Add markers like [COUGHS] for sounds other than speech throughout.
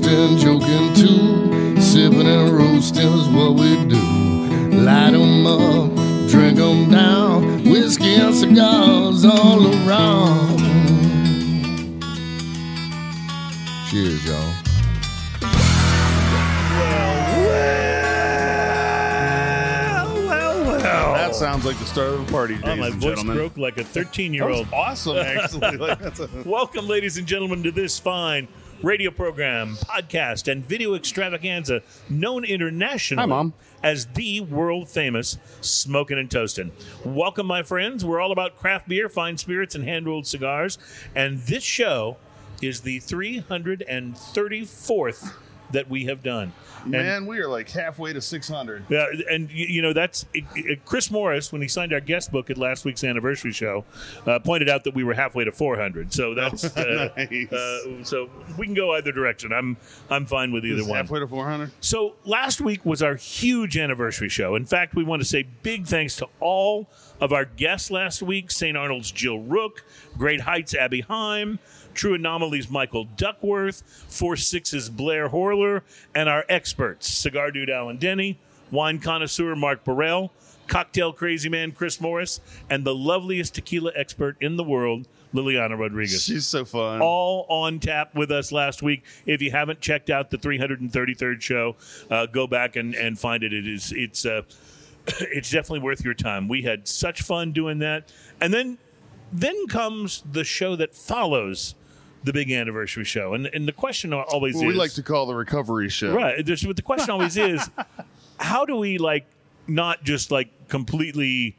toasting, joking too. Sipping and roasting is what we do. Light 'em up, drink 'em down. Whiskey and cigars all around. Cheers, y'all. Well, well, well. That sounds like the start of a party, Oh, ladies my and voice gentlemen. broke like a [LAUGHS] 13 year old. awesome, actually. [LAUGHS] like, that's a, Welcome, ladies and gentlemen, to this fine radio program, podcast, and video extravaganza known internationally Hi, Mom. as the world famous Smoking and Toasting. Welcome, my friends. We're all about craft beer, fine spirits, and hand rolled cigars. And this show is the 334th that we have done. And- man, we are like halfway to 600. Yeah, and you know that's it, it- Chris Morris when he signed our guest book at last week's anniversary show, uh, pointed out that we were halfway to 400. So that's [LAUGHS] uh, Nice. uh, so we can go either direction. I'm I'm fine with either Is one. halfway to 400? So last week was our huge anniversary show. In fact, we want to say big thanks to all of our guests last week: St. Arnold's Jill Rook, Great Heights Abby Heim, True Anomaly's Michael Duckworth, Four Sixes Blair Horler, and our experts: Cigar Dude Alan Denny, Wine Connoisseur Mark Burrell, Cocktail Crazy Man Chris Morris, and the loveliest tequila expert in the world, Liliana Rodriguez She's so fun. all on tap with us last week. If you haven't checked out the 333rd show, uh, go back and, and find it. It is it's uh, [COUGHS] it's definitely worth your time. We had such fun doing that, and then then comes the show that follows the big anniversary show, and and the question always What is we like to call the recovery show. right. There's, but the question always is, [LAUGHS] how do we like not just like completely?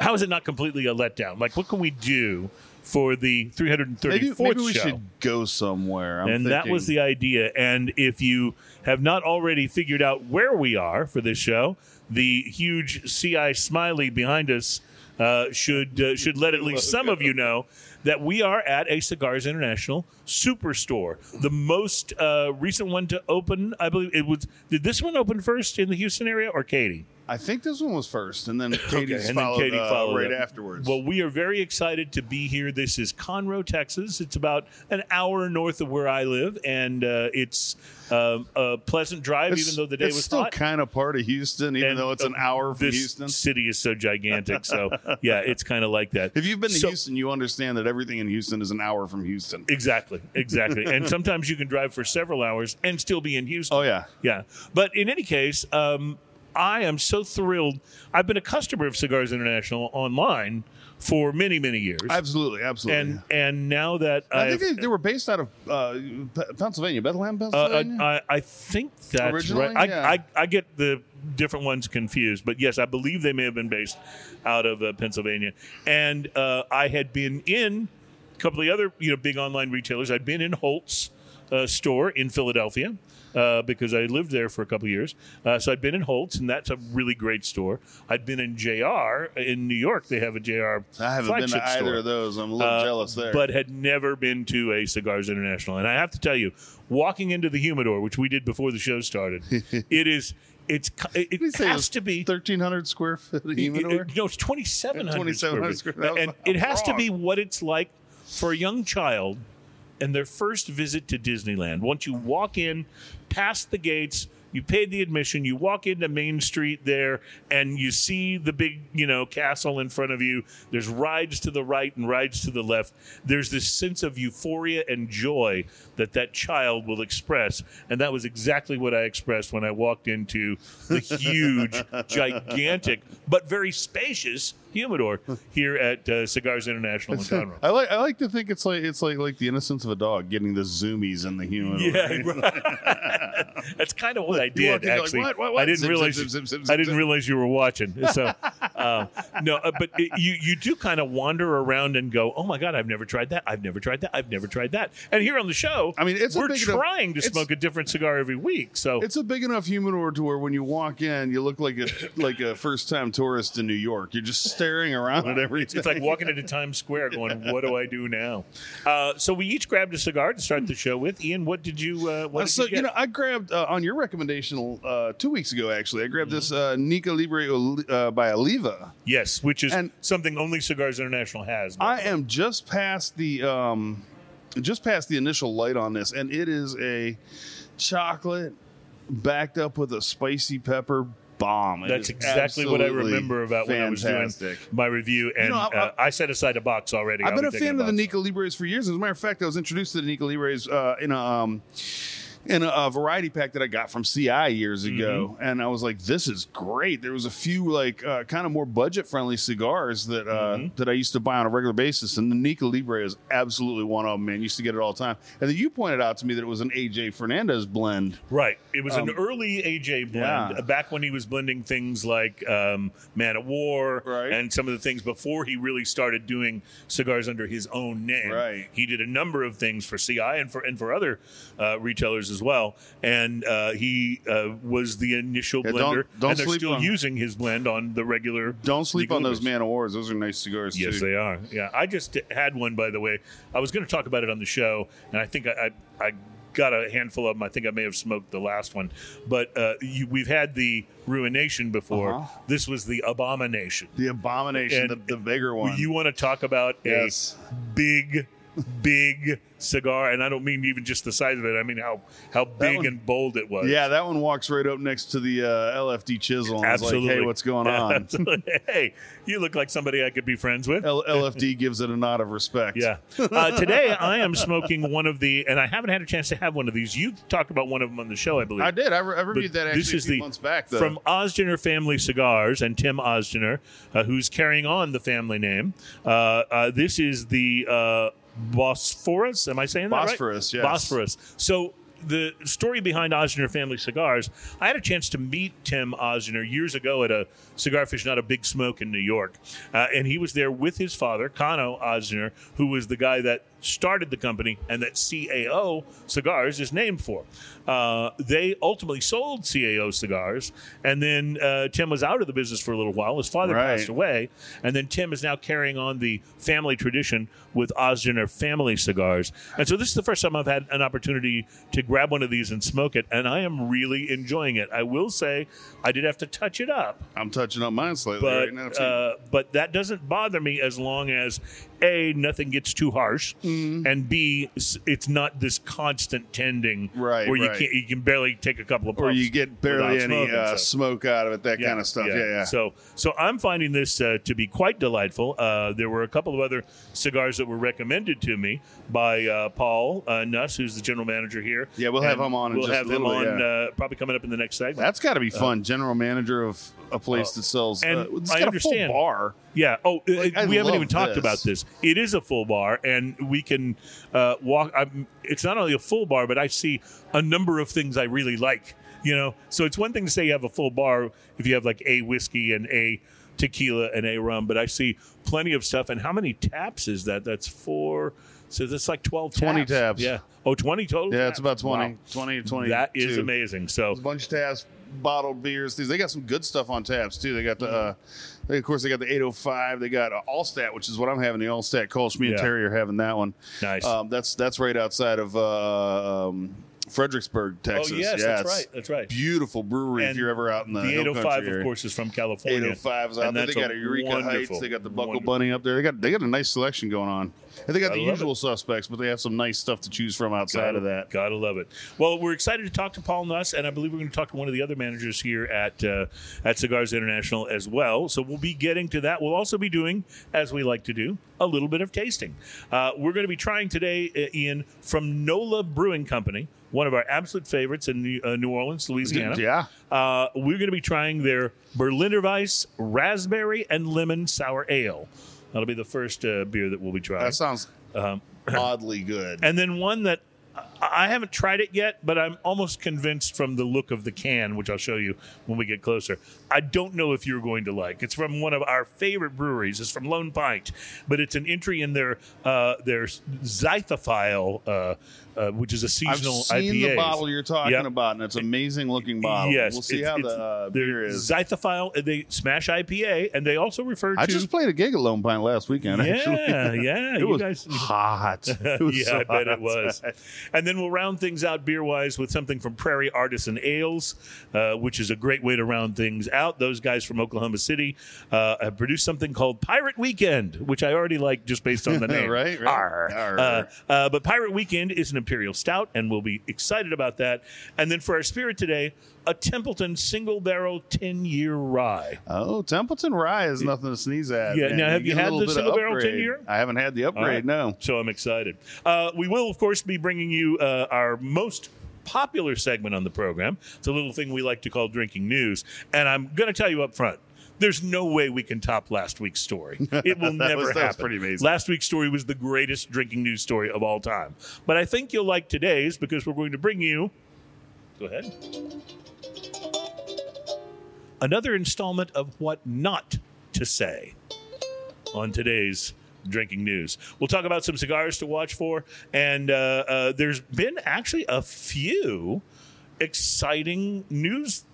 How is it not completely a letdown? Like, what can we do for the 334th Maybe, maybe we show? should go somewhere. I'm and that was the idea. And if you have not already figured out where we are for this show, the huge CI smiley behind us uh, should uh, should let at least some of you know that we are at a Cigars International superstore, the most uh, recent one to open. I believe it was. Did this one open first in the Houston area or Katy? I think this one was first, and then [LAUGHS] Katy's and then followed, Katy uh, followed right up. afterwards. Well, we are very excited to be here. This is Conroe, Texas. It's about an hour north of where I live, and uh, it's um, a pleasant drive, it's, even though the day it's was still kind of part of Houston, even And, though it's an uh, hour from Houston. city is so gigantic. So [LAUGHS] yeah, it's kind of like that. If you've been to So- Houston, you understand that everything in Houston is an hour from Houston. Exactly, exactly. [LAUGHS] and sometimes you can drive for several hours and still be in Houston. Oh yeah, Yeah. But in any case, um, I am so thrilled. I've been a customer of Cigars International online for many, many years. absolutely, absolutely. and and now that I think I've- they, they were based out of uh, Pennsylvania, Bethlehem, Uh, Pennsylvania. I, I think that's Originally, right. I, yeah. I, I get the different ones confused, but yes, I believe they may have been based out of uh, Pennsylvania. And uh, I had been in a couple of the other you know big online retailers. I'd been in Holt's uh, store in Philadelphia. Uh, because I lived there for a couple years, uh, so I'd been in Holt's, and that's a really great store. I'd been in JR in New York; they have a JR. I haven't been to either store. of those. I'm a little Uh, jealous there. But had never been to a Cigars International. And I have to tell you, walking into the humidor, which we did before the show started, [LAUGHS] it is it's it, Did he it say it has was to be 1,300 square foot humidor. no, it's twenty seven hundred 2,700 square square- feet, that was- and it has to be what it's like for a young child and their first visit to Disneyland. Once you walk in, past the gates, you paid the admission, you walk into Main Street there, and you see the big, you know, castle in front of you. There's rides to the right and rides to the left. There's this sense of euphoria and joy that that child will express, and that was exactly what I expressed when I walked into the [LAUGHS] huge, gigantic, but very spacious humidor here at uh, Cigars International in Conroe. I like I like to think it's like it's like like the innocence of a dog getting the zoomies in the humidor. Yeah, right. [LAUGHS] that's kind of what I did. walk like, actually, "What, what, what?" I didn't Zip, realize. zip, zip, zip, I didn't realize you were watching. So, uh, [LAUGHS] no, uh, but it, you you do kind of wander around and go, "Oh my god, I've never tried that. I've never tried that. I've never tried that." And here on the show, I mean, it's we're big enough- trying to smoke a different cigar every week. So It's a big enough humidor to where when you walk in, you look like a like a first time tourist in New York. You're just staring around at everything. It's like walking into Times Square going, [LAUGHS] "What do I do now?" Uh, so we each grabbed a cigar to start the show with. Ian, what did you? Uh, what Uh, did so you get? you know, I grabbed uh, on your recommendation uh, two weeks ago. Actually, I grabbed this uh, Nica Libre uh, by Oliva. yes, which is and- something only Cigars International has. I am just past the um, just past the initial light on this, and it is a chocolate backed up with a spicy pepper bomb. It That's exactly what I remember about when I was doing my review, and know, I- uh, I set aside a box already. I've I'll been a fan of the. Nica Libres for years. As a matter of fact, I was introduced to the Nica Libres uh, in a um, in a, uh variety pack that I got from CI years ago, Mm-hmm. and I was like, "This is great." There was a few like uh, kind of more budget friendly cigars that uh, Mm-hmm. that I used to buy on a regular basis, and the Nica Libre is absolutely one of them. Man, used to get it all the time. And then you pointed out to me that it was an AJ Fernandez blend. Right. It was an Um, early AJ blend yeah. uh, back when he was blending things like um, Man of War Right. and some of the things before he really started doing cigars under his own name. Right. He did a number of things for CI and for and for other uh, retailers as well. And uh, he uh, was the initial Yeah, blender, don't- don't and they're still on- using his blend on the regular. Don't sleep on those Man of Wars; those are nice cigars Yes, too. they are. Yeah, I just had one by the way. I was going to talk about it on the show, and I think I, I, I got a handful of them. I think I may have smoked the last one, but uh, you, we've had the Ruination before. Uh-huh. This was the Abomination. The abomination, And the, the bigger one. You want to talk about Yes. a big, big cigar, and I don't mean even just the size of it. I mean how how big one- and bold it was. Yeah, that one walks right up next to the uh, LFD chisel. And absolutely. Like, hey, what's going on? [LAUGHS] Hey, you look like somebody I could be friends with. L- LFD gives it a nod of respect. Yeah. [LAUGHS] Uh, today I am smoking one of the, and I haven't had a chance to have one of these. You talked about one of them on the show, I believe. I did. I, re- I But reviewed that actually this a is few the months back. Though. from Ozgener Family Cigars and Tim Ozgener, uh, who's carrying on the family name. Uh, uh, this is the uh, Bosphorus. Am I saying that right? Bosphorus, yes. Bosphorus. So the story behind Ozgener Family Cigars, I had a chance to meet Tim Ozgener years ago at a Cigar Aficionado big smoke in New York. Uh, and he was there with his father, Cano Ozgener, who was the guy that started the company and that CAO Cigars is named for. Uh, they ultimately sold CAO cigars, and then uh, Tim was out of the business for a little while. His father Right. passed away, and then Tim is now carrying on the family tradition with Ozgener Family Cigars. And so this is the first time I've had an opportunity to grab one of these and smoke it, and I am really enjoying it. I will say I did have to touch it up, I'm touching up mine slightly but right now too. uh, but that doesn't bother me as long as a nothing gets too harsh, Mm-hmm. and B, it's not this constant tending Right, where you right. can't you can barely take a couple of or you get barely any smoking, uh, so. smoke out of it, that kind of stuff. Yeah, yeah. So, so I'm finding this uh, to be quite delightful. Uh, there were a couple of other cigars that were recommended to me by uh, Paul uh, Nuss, who's the general manager here. Yeah, we'll have him on in We'll just have him on yeah. uh, probably coming up in the next segment. That's got to be fun. General manager of a place that sells. and uh, it's I understand. a full bar. Yeah. Oh, uh, Like, we haven't even talked this. about this. It is a full bar, and we can uh, walk. I'm, it's not only a full bar, but I see a number of things I really like. You know, so it's one thing to say you have a full bar if you have like a whiskey and a tequila and a rum, but I see plenty of stuff. And how many taps is that? That's four. So that's like 12 20 taps. taps. Yeah. Oh, 20 total? Yeah, taps? it's about 20, Wow. 20 20. That is amazing. So, There's a bunch of tabs, bottled beers. Things. They got some good stuff on taps too. They got the, uh, they, of course, they got the 805. They got uh, Altstadt, which is what I'm having. The Altstadt Kolsch. Me and Yeah. Terry are having that one. Nice. Um, that's that's right outside of uh, um, Fredericksburg, oh, Texas. oh, yes, Yeah, that's right. That's right. Beautiful brewery if you're ever out in the, The 805, country oh of course, is from California. 805 is out And there. They got a Eureka wonderful, Heights. They got the Buckle wonderful- Bunny up there. They got they got a nice selection going on. And they got I the usual suspects, but they have some nice stuff to choose from outside Gotta- of that. Gotta love it. Well, we're excited to talk to Paul Nuss, and I believe we're going to talk to one of the other managers here at uh, at Cigars International as well. So we'll be getting to that. We'll also be doing, as we like to do, a little bit of tasting. Uh, we're going to be trying today, uh, Ian, from Nola Brewing Company, one of our absolute favorites in New, uh, New Orleans, Louisiana. Yeah. Uh, we're going to be trying their Berliner Weiss raspberry and lemon sour ale. That'll be the first uh, beer that we'll be trying. That sounds Um, [CLEARS THROAT] oddly good. and then one that I haven't tried it yet, but I'm almost convinced from the look of the can, which I'll show you when we get closer. I don't know if you're going to like. It's from one of our favorite breweries. It's from Lone Pint, but it's an entry in their uh, their Zythophile, uh, uh, which is a I've seasonal seen IPA. the bottle you're talking Yep. about, and it's an amazing looking bottle. Yes, we'll see it's- how it's- the uh, beer is. Zythophile. uh, They smash IPA, and they also refer to. I just played a gig at Lone Pint last weekend. yeah, actually, [LAUGHS] yeah. it you was guys, hot. [LAUGHS] It was yeah, so I bet hot it was. And then we'll round things out beer wise with something from Prairie Artisan Ales, uh, which is a great way to round things out. Those guys from Oklahoma City uh, have produced something called Pirate Weekend, which I already like just based on the [LAUGHS] name. Right, right. Arr. Arr. Uh, uh, but Pirate Weekend is an Imperial Stout, and we'll be excited about that. And then for our spirit today, a Templeton single barrel 10 year rye. Oh, Templeton Rye is nothing to sneeze at. Yeah, man. now, have you a had the single barrel 10 year? I haven't had the upgrade. Right. No. So I'm excited. Uh, we will, of course, be bringing you uh, our most popular segment on the program. It's a little thing we like to call drinking news. And I'm going to tell you up front. There's no way we can top last week's story. [LAUGHS] It will never was happen. pretty amazing. Last week's story was the greatest drinking news story of all time. But I think you'll like today's because we're going to bring you. Go ahead. Another installment of what not to say on today's drinking news. We'll talk about some cigars to watch for, and uh, uh, there's been actually a few exciting news.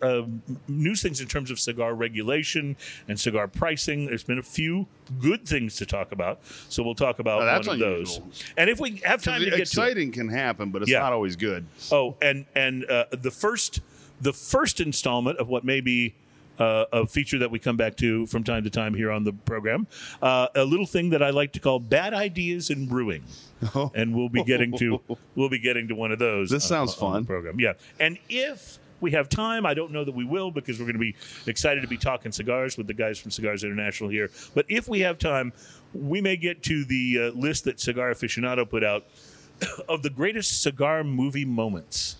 Uh, news things in terms of cigar regulation and cigar pricing. There's been a few good things to talk about, so we'll talk about Oh, one of those. unusual. And if we have time to get to it, exciting can happen, but it's Yeah. not always good. Oh, and and uh, the first the first installment of what may be uh, a feature that we come back to from time to time here on the program, uh, a little thing that I like to call bad ideas in brewing, [LAUGHS] and we'll be getting to we'll be getting to one of those. This on- sounds on fun. program, yeah. And if we have time, I don't know that we will because we're going to be excited to be talking cigars with the guys from Cigars International here. But if we have time, we may get to the uh, list that Cigar Aficionado put out [COUGHS] of the greatest cigar movie moments,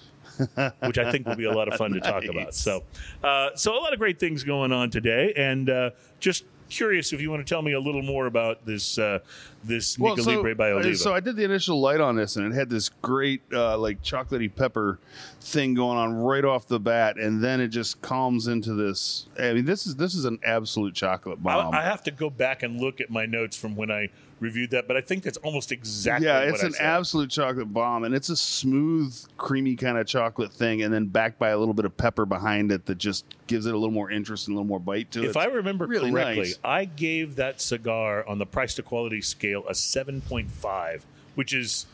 [LAUGHS] which I think will be a lot of fun to talk about. So, uh, so a lot of great things going on today, and uh, just curious if you want to tell me a little more about this uh, this Nica Libre by uh, Oliva. so I did the initial light on this, and it had this great uh, like chocolatey pepper thing going on right off the bat, and then it just calms into this. I mean, this is this is an absolute chocolate I, bomb. I have to go back and look at my notes from when I reviewed that, but I think that's almost exactly. yeah, it's an absolute chocolate bomb, and it's a smooth, creamy kind of chocolate thing, and then backed by a little bit of pepper behind it that just gives it a little more interest and a little more bite to it. If I remember really correctly, nice. I gave that cigar on the price to quality scale a 7.5, which is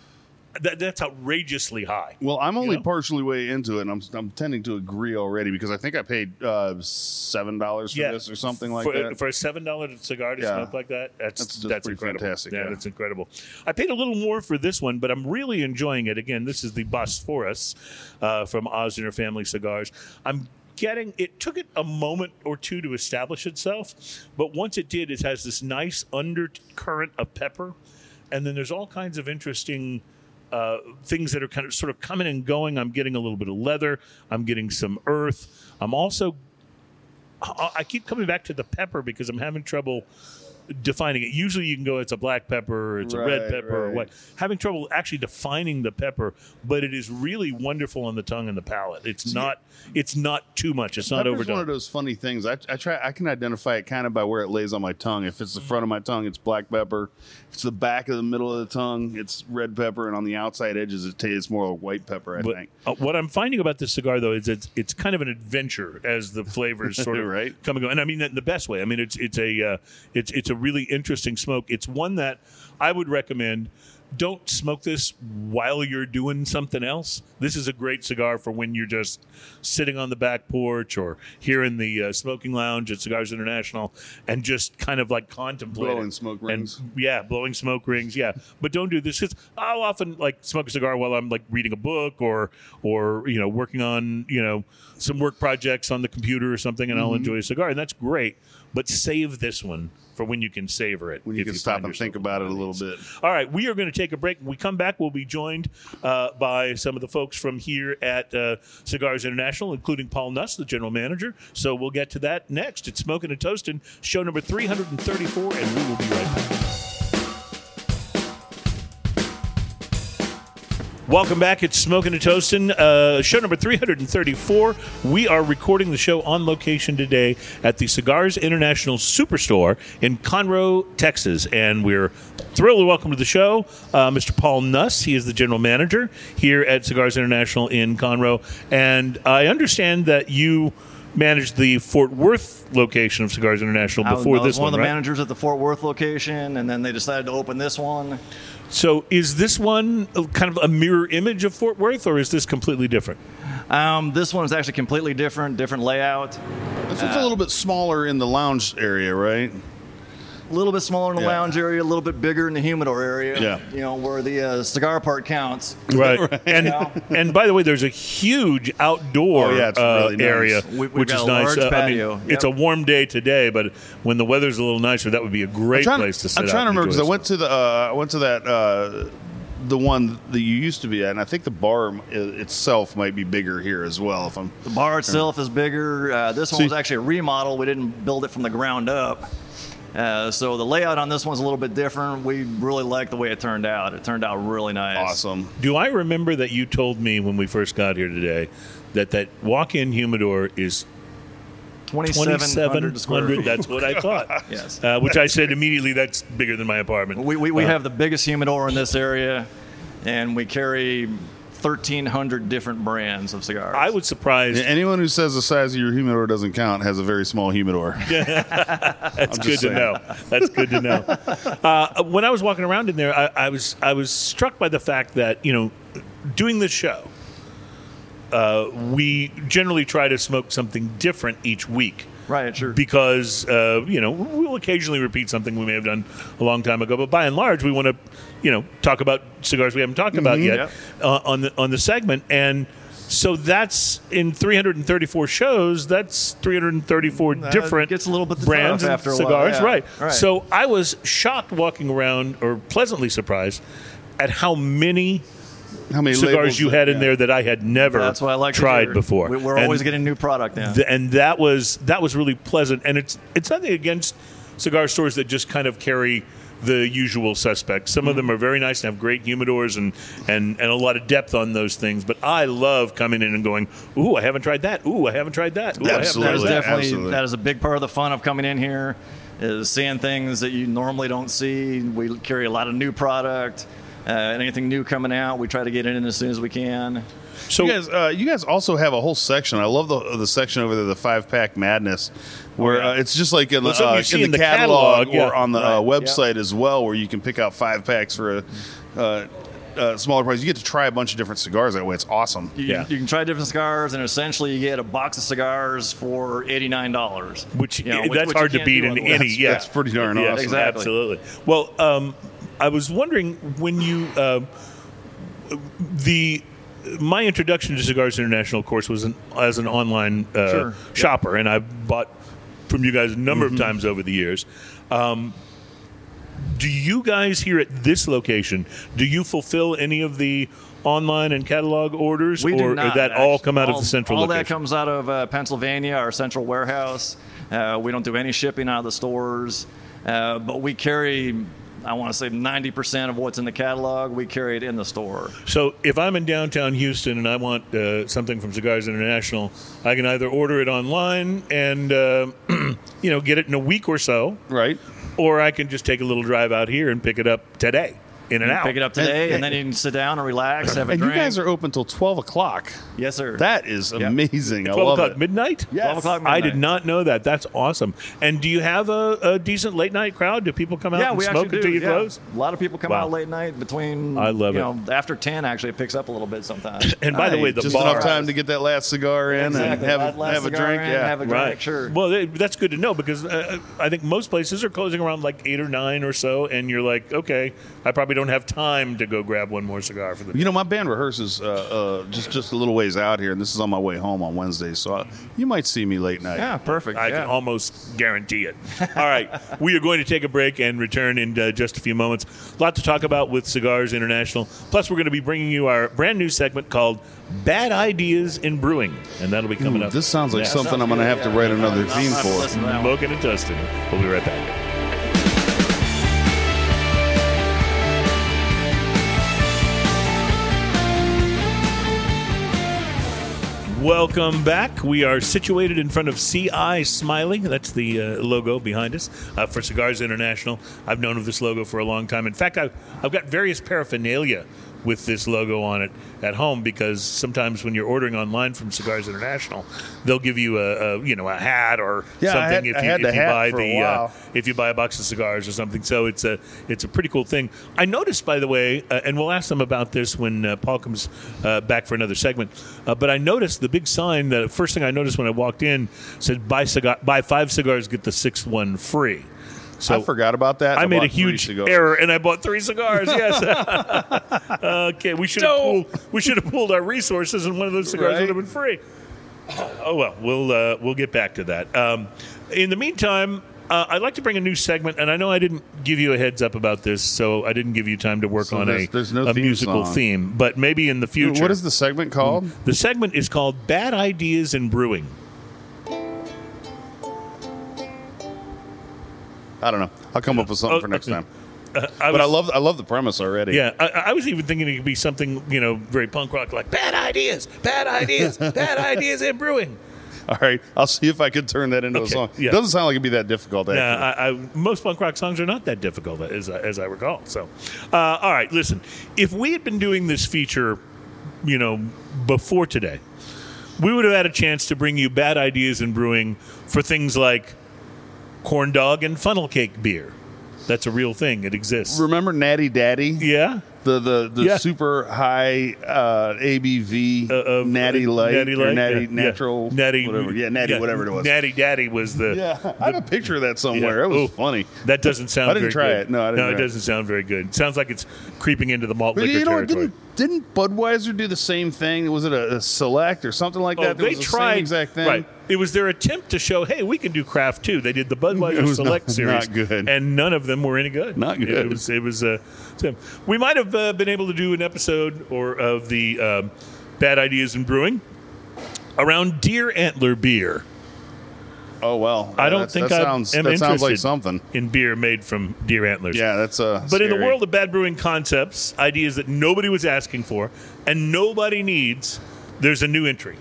that, that's outrageously high. Well, I'm only know? partially way into it, and I'm, I'm tending to agree already because I think I paid uh, seven dollars for this or something like for, that. For a seven dollar cigar to Yeah. smoke like that, that's That's that's, pretty incredible. fantastic, Yeah, yeah. that's incredible. I paid a little more for this one, but I'm really enjoying it. Again, this is the Bosphorus uh, from Osner Family Cigars. I'm getting it took it a moment or two to establish itself, but once it did, it has this nice undercurrent of pepper, and then there's all kinds of interesting uh, things that are kind of sort of coming and going. I'm getting a little bit of leather. I'm getting some earth. I'm also I I keep coming back to the pepper because I'm having trouble defining it. Usually you can go, it's a black pepper, it's a red Right, pepper, or what. Having trouble actually defining the pepper, but it is really wonderful on the tongue and the palate. It's not, it's not too much. It's not overdone. one of those funny things. I, I try. I can identify it kind of by where it lays on my tongue. If it's the front of my tongue, it's black pepper. If it's the back of the middle of the tongue, it's red pepper, and on the outside edges, it tastes more like white pepper. I But think. uh, what I'm finding about this cigar, though, is it's it's kind of an adventure as the flavors [LAUGHS] sort of Right. come and go, and I mean that in the best way. I mean it's it's a uh, it's it's a really interesting smoke. It's one that I would recommend. Don't smoke this while you're doing something else. This is a great cigar for when you're just sitting on the back porch or here in the uh, smoking lounge at Cigars International and just kind of like contemplating Blowing smoke And- rings. yeah, blowing smoke rings. Yeah, but don't do this because I'll often like smoke a cigar while I'm like reading a book or or you know working on you know some work projects on the computer or something, and I'll Mm-hmm. enjoy a cigar, and that's great. But save this one for when you can savor it. When you can stop and think about it a little bit. All right, we are going to take a break. When we come back, we'll be joined uh, by some of the folks from here at uh, Cigars International, including Paul Nuss, the general manager. So we'll get to that next. It's Smoking and Toasting, show number 334, and we will be right back. Welcome back. It's Smoking and Toasting, uh, show number 334. We are recording the show on location today at the Cigars International Superstore in Conroe, Texas. And we're thrilled to welcome to the show uh, Mr. Paul Nuss. He is the general manager here at Cigars International in Conroe. And I understand that you managed the Fort Worth location of Cigars International I was- before I was this one one, of the right? managers at the Fort Worth location, and then they decided to open this one. So is this one kind of a mirror image of Fort Worth, or is this completely different? Um, this one is actually completely different, different layout. It's one's a little bit smaller in the lounge area, right? A little bit smaller in the Yeah. lounge area, a little bit bigger in the humidor area. Yeah. You know, where the uh, cigar part counts. Right. [LAUGHS] And Yeah. and by the way, there's a huge outdoor Oh, yeah, it's uh, nice. area, We- we've which got is a nice. large Uh, I mean, patio. It's a warm day today, but when the weather's a little nicer, that would be a great trying, place to sit. I'm out trying to remember because I went to the uh, I went to that uh, the one that you used to be at, and I think the bar itself might be bigger here as well. If I'm The bar itself is bigger. Uh, this one See- was actually a remodel. We didn't build it from the ground up. Uh, so the layout on this one's a little bit different. We really like the way it turned out. It turned out really nice. awesome. Do I remember that you told me when we first got here today that that walk-in humidor is 2,700 square feet. That's what I thought. [LAUGHS] Yes. Uh, which I said immediately. That's bigger than my apartment. We, we, we Uh, have the biggest humidor in this area, and we carry 1,300 different brands of cigars. I was surprised. Anyone who says the size of your humidor doesn't count has a very small humidor. [LAUGHS] That's good just to know. That's good to know. Uh, when I was walking around in there, I, I was I was struck by the fact that you know, doing this show, uh, we generally try to smoke something different each week. Right, sure. Because uh, you know we'll occasionally repeat something we may have done a long time ago, but by and large we want to, you know, talk about cigars we haven't talked about yet Yep. uh, on the on the segment, and so that's in 334 shows. That's 334 That different gets a little bit brands and after cigars, yeah. right. Right. So I was shocked walking around, or pleasantly surprised, at how many How many cigars labels you had in yeah. there that I had never That's what I like tried before. We- We're And always getting new product in. th- and that was that was really pleasant. And it's it's nothing against cigar stores that just kind of carry the usual suspects. Some of mm-hmm. them are very nice and have great humidors and, and, and a lot of depth on those things. But I love coming in and going, ooh, I haven't tried that. Ooh, I haven't tried that. Ooh, I haven't That is tried Absolutely. that. definitely absolutely. that is a big part of the fun of coming in here is seeing things that you normally don't see. We carry a lot of new product. Uh, anything new coming out, we try to get it in as soon as we can. So you guys, uh, you guys also have a whole section. I love the the section over there, the five pack madness, where uh, it's just like in, the Well, uh, in in the the catalog, catalog, yeah. or on the uh, Right, website as well, where you can pick out five packs for a. Uh, uh, smaller price. You get to try a bunch of different cigars that way. It's awesome. You, Yeah. you can try different cigars, and essentially you get a box of cigars for eighty nine dollars. which, you know, that's hard to beat in any. Yeah, That's pretty darn yeah, awesome. Exactly. Absolutely. Well, um, I was wondering when you uh, the my introduction to Cigars International, of course, was an, as an online uh, Sure. shopper, and I've bought from you guys a number Mm-hmm. of times over the years. Um, do you guys here at this location do you fulfill any of the online and catalog orders, We or not. that all come out of the central All location? that comes out of uh, Pennsylvania, our central warehouse. Uh, we don't do any shipping out of the stores, uh, but we carry. I want to say 90% of what's in the catalog, we carry it in the store. So if I'm in downtown Houston and I want uh, something from Cigars International, I can either order it online and uh, [CLEARS THROAT] you know get it in a week or so, Right? or I can just take a little drive out here and pick it up today in and out. Pick it up today, and, then you can sit down and relax, have a And you guys are open till twelve o'clock. yes, sir. That is amazing. I Twelve love o'clock it. midnight. Yes. 12 o'clock I did not know that. That's awesome. And do you have a, a decent late night crowd? Do people come out yeah, and we smoke actually until do. you yeah. close? A lot of people come Wow. out late night between. I love you it. Know, after ten, actually, it picks up a little bit sometimes. [CLEARS THROAT] And by the way, the just bar. enough time to get that last cigar in and have, a, last have a drink. in, Yeah, have a drink. Right. sure. Well, that's good to know because uh, I think most places are closing around like eight or nine or so, and you're like, okay, I probably don't have time to go grab one more cigar for the. You know, my band rehearses uh, uh, just just a little ways out here, and this is on my way home on Wednesday, so uh, you might see me late night. Yeah, perfect. I yeah. can almost guarantee it. All right, [LAUGHS] we are going to take a break and return in uh, just a few moments. A lot to talk about with Cigars International. Plus, we're going to be bringing you our brand new segment called "Bad Ideas in Brewing," and that'll be coming up. This sounds like Yeah. something I'm going to have to write another I'll theme have to for. to that one. Smoking and toasting. We'll be right back. Welcome back. We are situated in front of CI Smiling. That's the uh, logo behind us uh, for Cigars International. I've known of this logo for a long time. In fact, I've, I've got various paraphernalia with this logo on it at home because sometimes when you're ordering online from Cigars International, they'll give you a, a you know a hat or Yeah, I something had- if you, if you buy a the uh, if you buy a box of cigars or something. So it's a it's a pretty cool thing. I noticed, by the way, uh, and we'll ask them about this when uh, Paul comes uh, back for another segment. Uh, but I noticed the big sign. The first thing I noticed when I walked in said buy cigar, buy five cigars, get the sixth one free. So I forgot about that. I made a huge error, and I bought three cigars. Yes. [LAUGHS] okay, we should have pulled. We should have pooled our resources, and one of those cigars Right. would have been free. Oh well, we'll uh, we'll get back to that. Um, in the meantime, uh, I'd like to bring a new segment, and I know I didn't give you a heads up about this, so I didn't give you time to work So on there's- a, there's no a theme musical song. theme. But maybe in the future, What is the segment called? the segment is called "Bad Ideas in Brewing." I don't know. I'll come up with something Oh, for next okay. time. I But I love I love the premise already. Yeah, I, I was even thinking it could be something you know very punk rock, like "Bad Ideas, Bad Ideas, [LAUGHS] Bad Ideas in Brewing." All right. I'll see if I can turn that into Okay, a song. yeah. It doesn't sound like it'd be that difficult. Actually. Yeah, I, I, most punk rock songs are not that difficult, as, I- as I recall. So, uh, all right, listen. If we had been doing this feature, you know, before today, we would have had a chance to bring you bad ideas in brewing for things like corn dog and funnel cake beer. That's a real thing. It exists. Remember Natty Daddy? Yeah. The the the Yeah. super high uh, ABV Uh, of- Natty Light Natty or Light, Natty yeah, yeah. Natural Natty, whatever yeah Natty whatever it was Natty Daddy was the. yeah I have a picture of that somewhere Yeah. it was Oh. funny That doesn't sound. [LAUGHS] I didn't try good. it. No, I didn't No, it it. doesn't sound very good. It sounds like it's creeping into the malt but liquor you know territory. didn't didn't Budweiser do the same thing was it a, a select or something like Oh, that they the tried same exact thing Right. It was their attempt to show, hey, we can do craft too. They did the Budweiser It Select not- series, [LAUGHS] not good. and none of them were any good. Not good. It, was. It was. Uh, we might have uh, been able to do an episode or of the um, bad ideas in brewing around deer antler beer. oh well I don't think that I sounds am that sounds like interested something in beer made from deer antlers. yeah that's uh But in the world of bad brewing concepts, ideas that nobody was asking for and nobody needs, there's a new entry.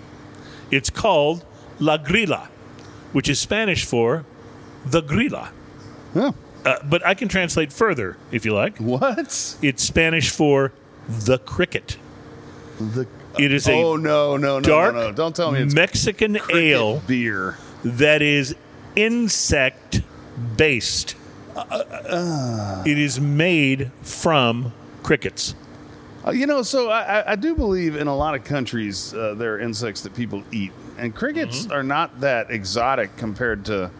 It's called La Grilla, which is Spanish for the grilla. Huh. Uh, but I can translate further if you like. what It's Spanish for the cricket. the It is a oh no no no dark no, no don't tell me it's Mexican ale beer that is insect based. it is made from crickets. Uh, you know, so I, I- I do believe in a lot of countries uh, there are insects that people eat, and crickets Mm-hmm. are not that exotic compared to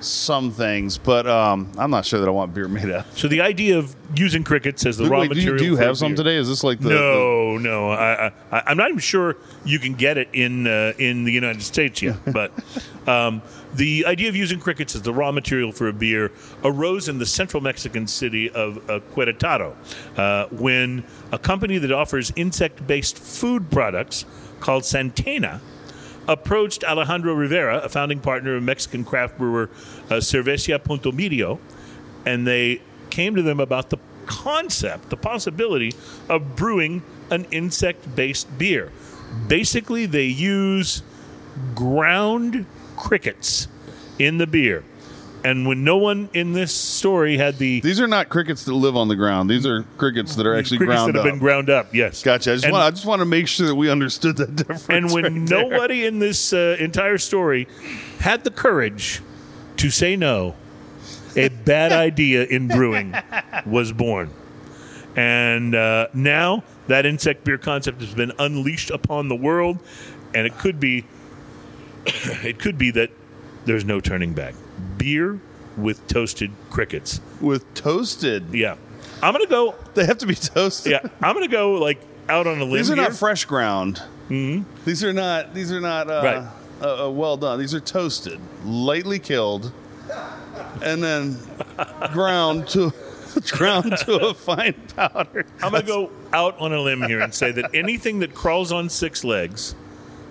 some things. But um, I'm not sure that I want beer made out. of So the idea of using crickets as the Wait, raw do you, material. do you have some beer- today? Is this like the No, no. I, I, I'm not even sure you can get it in uh, in the United States yet. [LAUGHS] But um, the idea of using crickets as the raw material for a beer arose in the central Mexican city of uh, Querétaro uh, when a company that offers insect-based food products called Santana approached Alejandro Rivera, a founding partner of Mexican craft brewer uh, Cerveza Punto Medio, and they came to them about the concept, the possibility of brewing an insect based beer. Basically, they use ground crickets in the beer. And when no one in this story had the These are not crickets that live on the ground. These are crickets that are actually crickets ground that have up. been ground up, yes. gotcha. I just And- want I just want to make sure that we understood that [LAUGHS] difference. And when right there. nobody in this uh, entire story had the courage to say no, a bad [LAUGHS] idea in brewing was born. And uh, now that insect beer concept has been unleashed upon the world, and it could be, [COUGHS] it could be that there's no turning back. Beer with toasted crickets. with toasted, Yeah, I'm gonna go. they have to be toasted. Yeah, I'm gonna go like out on a limb. These are here. not fresh ground. Mm-hmm. These are not. These are not uh, Right. uh, uh, well done. These are toasted, lightly killed, and then [LAUGHS] ground to [LAUGHS] ground to a fine powder. I'm going to go out on a limb here and say that anything that crawls on six legs,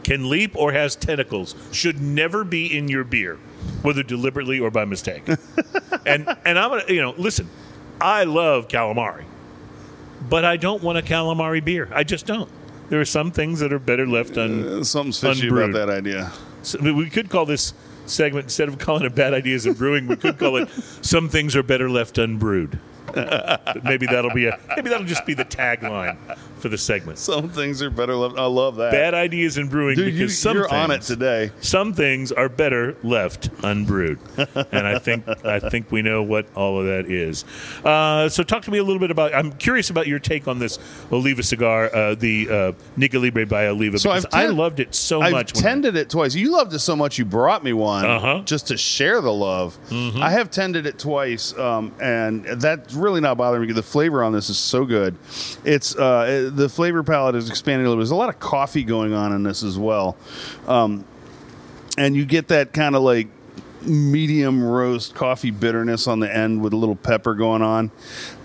can leap, or has tentacles should never be in your beer, whether deliberately or by mistake. [LAUGHS] and and I'm gonna, you know, listen, I love calamari, but I don't want a calamari beer. I just don't. There are some things that are better left un. Uh, Something's fishy Unbrewed. about that idea. So we could call this segment instead of calling it "Bad Ideas in Brewing," we could call it [LAUGHS] "Some Things Are Better Left Unbrewed." maybe that'll be a maybe that'll just be the tagline for the segment. Some things are better left. I love that. Bad ideas in brewing Dude, because you, some you're on it things- today. Some things are better left unbrewed, [LAUGHS] and I think I think we know what all of that is. Uh, so, talk to me a little bit about. I'm curious about your take on this Oliva cigar, uh, the uh, Nica Libre by Oliva. So because I've I loved it so I've much. when- tended it twice. You loved it so much you brought me one Uh-huh. Mm-hmm. just to share the love. I have tended it twice, um, and that's really not bothering me. The flavor on this is so good. It's uh, the flavor palette is expanding a little. There's a lot of coffee going on in this as well, um, and you get that kind of like medium roast coffee bitterness on the end with a little pepper going on.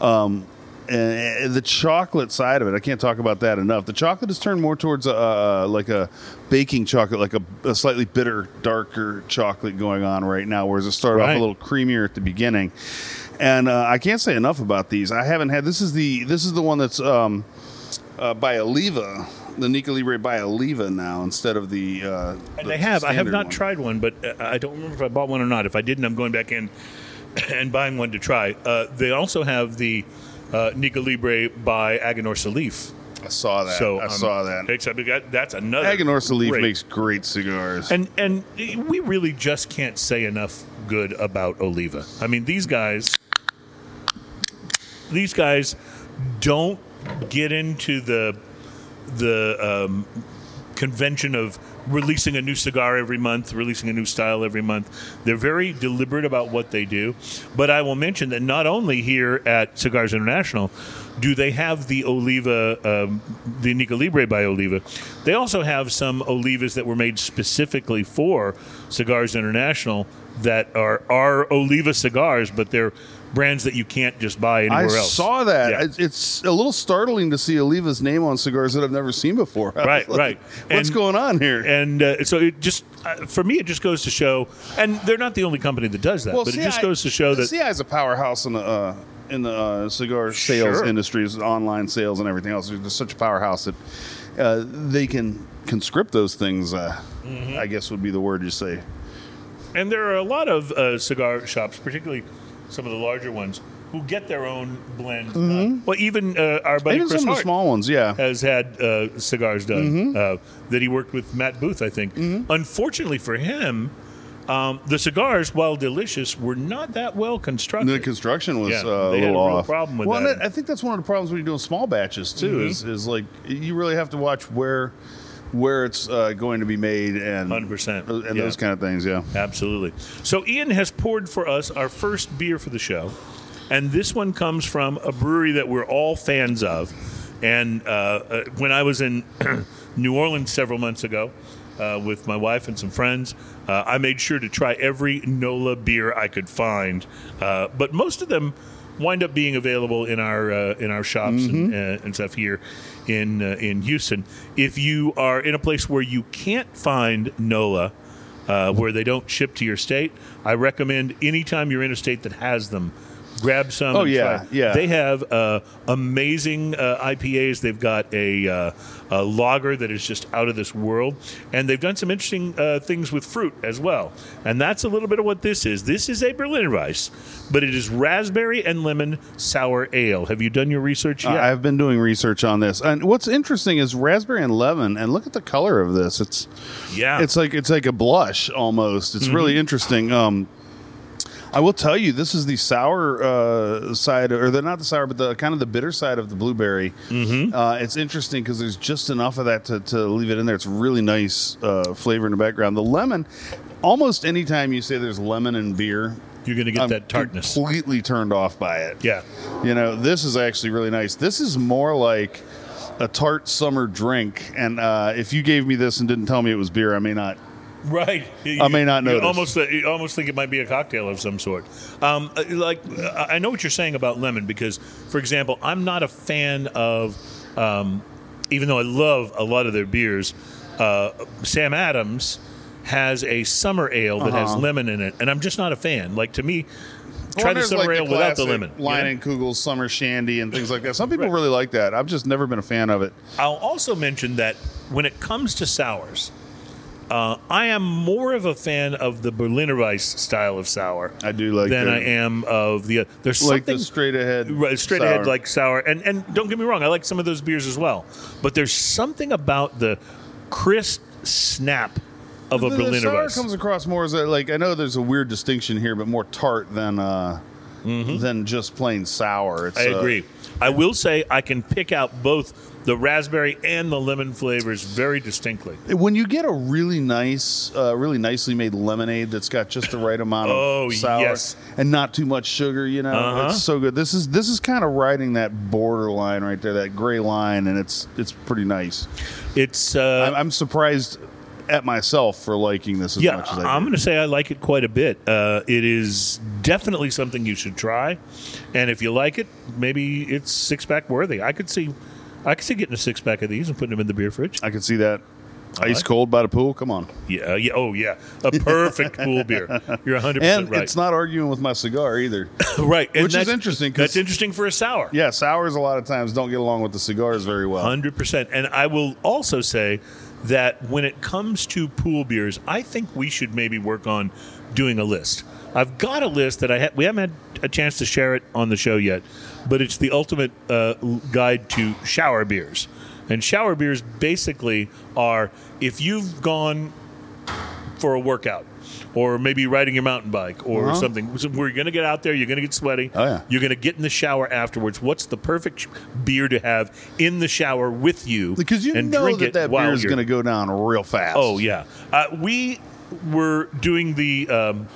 Um, and the chocolate side of it, I can't talk about that enough. The chocolate is turned more towards a, uh, like a baking chocolate, like a, a slightly bitter, darker chocolate going on right now, whereas it started off a little creamier at the beginning. And uh, I can't say enough about these. I haven't had. This is the this is the one that's um, uh, by Oliva, the Nica Libre by Oliva now instead of the. Uh, And the I have. I have not one. tried one, but uh, I don't remember if I bought one or not. If I didn't, I'm going back in [COUGHS] and buying one to try. Uh, they also have the uh, Nica Libre by Aganorsa Leaf. I saw that. So I um, saw that. Except got, that's another. Aganorsa Leaf great- makes great cigars. and and we really just can't say enough good about Oliva. I mean, these guys, these guys don't get into the the um, convention of releasing a new cigar every month, releasing a new style every month. They're very deliberate about what they do. But I will mention that not only here at Cigars International do they have the Oliva, um, the Nica Libre by Oliva, they also have some Olivas that were made specifically for Cigars International that are are Oliva cigars, but they're brands that you can't just buy I anywhere else. saw that. Yeah. It's, a little startling to see Oliva's name on cigars that I've never seen before. [LAUGHS] Right, like, right. What's And- going on here? And uh, so it just, uh, for me, it just goes to show, and they're not the only company that does that, well, but it just goes to show that CI is a powerhouse in the uh, in the uh, cigar sales Sure. industries, online sales, and everything else. They're such a powerhouse that uh, they can conscript those things. Uh, Mm-hmm. I guess would be the word you say. And there are a lot of uh, cigar shops, particularly some of the larger ones, who get their own blends. done. Well, even uh, our buddy Mm-hmm. Even Chris some of the small ones, yeah. has had uh, cigars done Mm-hmm. uh, that he worked with Matt Booth, I think. Unfortunately for him, um, the cigars, while delicious, were not that well constructed. The construction was Yeah, uh, a little a off. problem with well, that. I think that's one of the problems when you're doing small batches too. Mm-hmm. Is is like you really have to watch where where it's uh, going to be made and 100%, and yeah. those kind of things. Yeah. Absolutely. So Ian has poured for us our first beer for the show, and this one comes from a brewery that we're all fans of. And uh, uh, when I was in [CLEARS THROAT] New Orleans several months ago uh, with my wife and some friends, uh, I made sure to try every NOLA beer I could find. Uh, but most of them wind up being available in our uh, in our shops and, uh, and stuff here in uh, in Houston. If you are in a place where you can't find NOLA, uh, where they don't ship to your state, I recommend anytime you're in a state that has them, grab some. Oh, yeah, try. yeah. They have uh, amazing uh, IPAs. They've got a, uh, a lager that is just out of this world, and they've done some interesting uh, things with fruit as well. And that's a little bit of what this is. This is a Berliner Weiss, but it is raspberry and lemon sour ale. Have you done your research yet? I've been doing research on this, and what's interesting is raspberry and lemon. And look at the color of this; it's yeah, it's like it's like a blush almost. It's really interesting. Um, I will tell you, this is the sour uh, side, or the not the sour, but the kind of the bitter side of the blueberry. Mm-hmm. Uh, it's interesting because there's just enough of that to, to leave it in there. It's really nice uh, flavor in the background. The lemon, almost anytime you say there's lemon in beer, you're going to get I'm that tartness. completely turned off by it. Yeah. You know, this is actually really nice. This is more like a tart summer drink. And uh, if you gave me this and didn't tell me it was beer, I may not. Right. I may not You notice. almost, you almost think it might be a cocktail of some sort. Um, uh, like, I know what you're saying about lemon because, for example, I'm not a fan of, um, even though I love a lot of their beers, uh, Sam Adams has a summer ale that has Uh-huh. lemon in it, and I'm just not a fan. Like, to me, Well, try the summer like, ale without the lemon. you Leinenkugel's summer shandy and things like that. Some people Right. really like that. I've just never been a fan of it. I'll also mention that when it comes to sours, Uh, I am more of a fan of the Berliner Weiss style of sour I do like than the- I am of the. There's like something the straight ahead, Right, straight sour. ahead like sour, and and don't get me wrong, I like some of those beers as well. But there's something about the crisp snap of a the, the Berliner sour Weiss. comes across more as a, like I know there's a weird distinction here, but more tart than uh, than just plain sour. It's, Mm-hmm. I uh, agree. I will say I can pick out both the raspberry and the lemon flavors very distinctly. when you get a really nice, uh, really nicely made lemonade that's got just the right amount of [LAUGHS] Oh, sour yes. and not too much sugar, you know, Uh-huh. it's so good. This is this is kind of riding that borderline right there, that gray line, and it's it's pretty nice. It's uh, I'm, I'm surprised at myself for liking this as yeah, much as I I'm going to say I like it quite a bit. Uh, it is definitely something you should try, and if you like it, maybe it's six pack worthy. I could see, I could see getting a six pack of these and putting them in the beer fridge. I can see that. Ice like cold by the pool. Come on. Yeah, yeah, oh yeah, a perfect pool beer. You're 100 And percent right. it's not arguing with my cigar either. [LAUGHS] right, and which is that's- interesting 'cause- That's interesting for a sour. yeah, sours a lot of times don't get along with the cigars very well. Hundred percent. And I will also say that when it comes to pool beers, I think we should maybe work on doing a list. I've got a list that I ha- we haven't had a chance to share it on the show yet, but it's the ultimate uh, guide to shower beers. And shower beers basically are if you've gone for a workout or maybe riding your mountain bike or Uh-huh. something so we're going to get out there you're going to get sweaty Oh, yeah. you're going to get in the shower afterwards what's the perfect beer to have in the shower with you Because you and know drink that that beer is going to go down real fast. oh yeah uh, we were doing the um,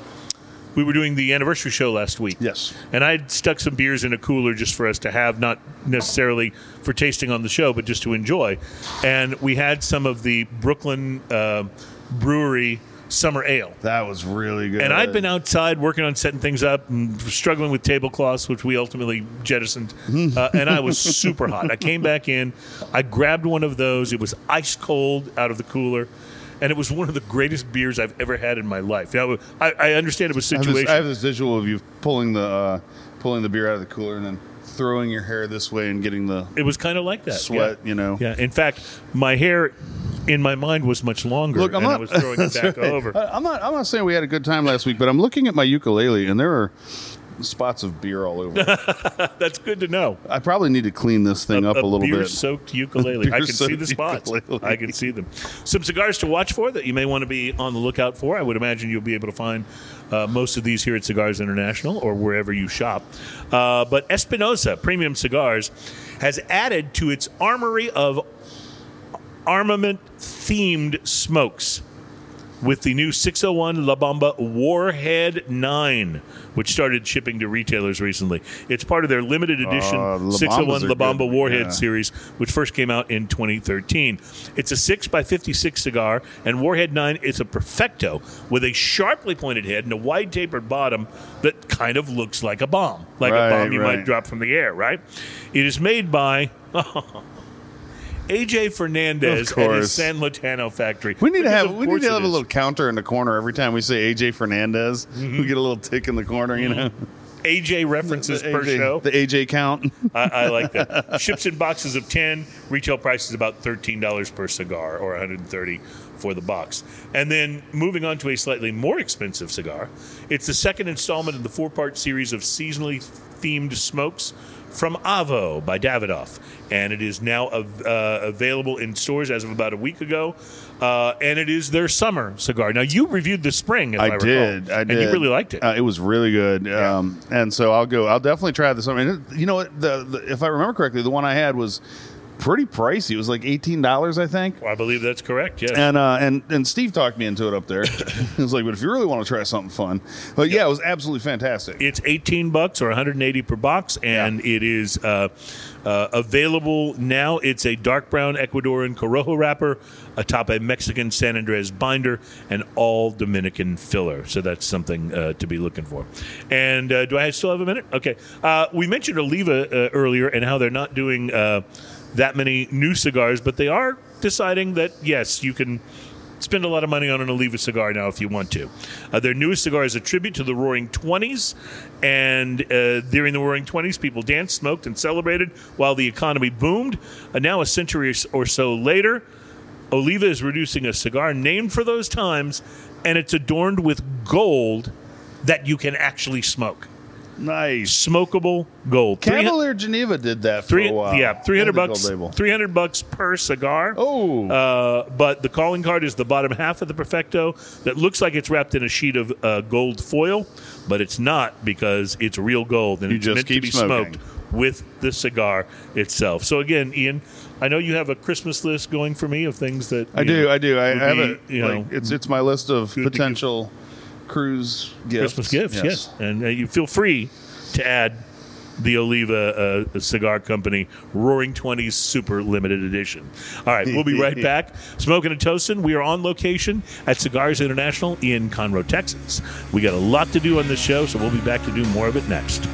we were doing the anniversary show last week Yes. and I'd stuck some beers in a cooler just for us to have, not necessarily for tasting on the show, but just to enjoy. And we had some of the Brooklyn uh, Brewery Summer Ale. That was really good. And I'd been outside working on setting things up and struggling with tablecloths, which we ultimately jettisoned. uh, and I was [LAUGHS] super hot. I came back in, I grabbed one of those. It was ice cold out of the cooler. And it was one of the greatest beers I've ever had in my life. Now, I, I understand it was I have, this, situation. I have this visual of you pulling the uh, pulling the beer out of the cooler and then throwing your hair this way and getting the it was kind of like that. sweat. yeah. You know. Yeah. In fact, my hair in my mind was much longer, Look, I'm and not. I was throwing it back [LAUGHS] right. over. I'm not. I'm not saying we had a good time last week, but I'm looking at my ukulele and there are spots of beer all over. [LAUGHS] That's good to know. I probably need to clean this thing up a, little bit. beer-soaked [LAUGHS] ukulele. I can see the spots. ukulele. I can see them. Some cigars to watch for that you may want to be on the lookout for. I would imagine you'll be able to find uh, most of these here at Cigars International or wherever you shop. Uh, but Espinosa Premium Cigars has added to its armory of armament-themed smokes with the new 601 La Bomba Warhead 9, which started shipping to retailers recently. It's part of their limited edition Uh, La 601 Bambas La Bomba good, Warhead yeah. series, which first came out in 2013. It's a 6 by 56 cigar, and Warhead 9 is a perfecto with a sharply pointed head and a wide tapered bottom that kind of looks like a bomb, like a bomb you might drop from the air, right? It is made by. [LAUGHS] AJ Fernandez Of at his. San Lotano factory. We need to have we need to have a little counter in the corner every time we say AJ Fernandez. Mm-hmm. We get a little tick in the corner, you know. AJ references The per AJ show. The AJ count. I, I like that. [LAUGHS] Ships in boxes of ten. Retail price is about thirteen dollars per cigar, or one hundred and thirty for the box. And then moving on to a slightly more expensive cigar, it's the second installment in the four-part series of seasonally themed smokes from Avo by Davidoff, and it is now av- uh, available in stores as of about a week ago. Uh, and it is their summer cigar. Now you reviewed the spring, if I, I recall, did. I and you really liked it. Uh, it was really good. Um, and so I'll go. I'll definitely try this. I mean, you know? The, the if I remember correctly, the one I had was pretty pricey. It was like eighteen dollars, I think. I believe that's correct. Yes. And uh, and and Steve talked me into it up there. [LAUGHS] he was like, "But if you really want to try something fun, but yeah, it was absolutely fantastic." It's 18 bucks or 180 per box, and it is uh, uh, available now. It's a dark brown Ecuadorian Corojo wrapper atop a Mexican San Andres binder and all Dominican filler. So that's something uh, to be looking for. And uh, do I still have a minute? Okay. Uh, we mentioned Oliva uh, earlier and how they're not doing uh, that many new cigars, but they are deciding that yes, you can spend a lot of money on an Oliva cigar now if you want to. Uh, their newest cigar is a tribute to the Roaring Twenties, and uh, during the Roaring Twenties, people danced, smoked, and celebrated while the economy boomed. Uh, now, a century or so later, Oliva is reducing a cigar named for those times, and it's adorned with gold that you can actually smoke. Nice. Smokable gold. Cavalier Geneva did that for Three, a while. yeah, three hundred And the gold bucks. Three hundred bucks per cigar. Oh. uh, but the calling card is the bottom half of the perfecto that looks like it's wrapped in a sheet of uh, gold foil, but it's not because it's real gold and You it's just meant to be smoking. smoked with the cigar itself. So again, Ian, I know you have a Christmas list going for me of things that I do. know, I do. I, I have it. you like, know, it's it's my list of potential cruise gifts. Christmas gifts. Yes, and uh, you feel free to add the Oliva uh, Cigar Company Roaring Twenties Super Limited Edition. All right, we'll be [LAUGHS] right back. Smoking and toasting. We are on location at Cigars International in Conroe, Texas. We got a lot to do on this show, so we'll be back to do more of it next.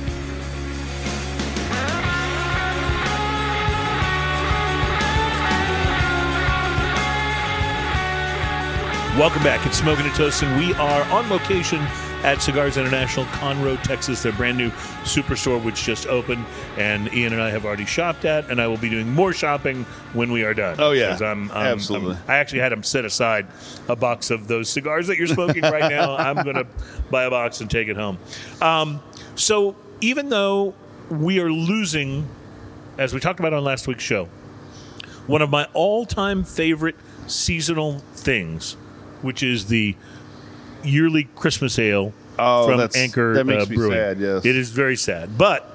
Welcome back. It's Smoking and Toasting. We are on location at Cigars International, Conroe, Texas, their brand new superstore, which just opened, and Ian and I have already shopped at, and I will be doing more shopping when we are done. Oh, yeah. 'Cause I'm, I'm- Absolutely. I'm- I actually had them set aside a box of those cigars that you're smoking right now. [LAUGHS] I'm going to buy a box and take it home. Um, so even though we are losing, as we talked about on last week's show, one of my all-time favorite seasonal things, which is the yearly Christmas ale Oh, from Anchor that makes uh, me Brewing. sad, yes. It is very sad, but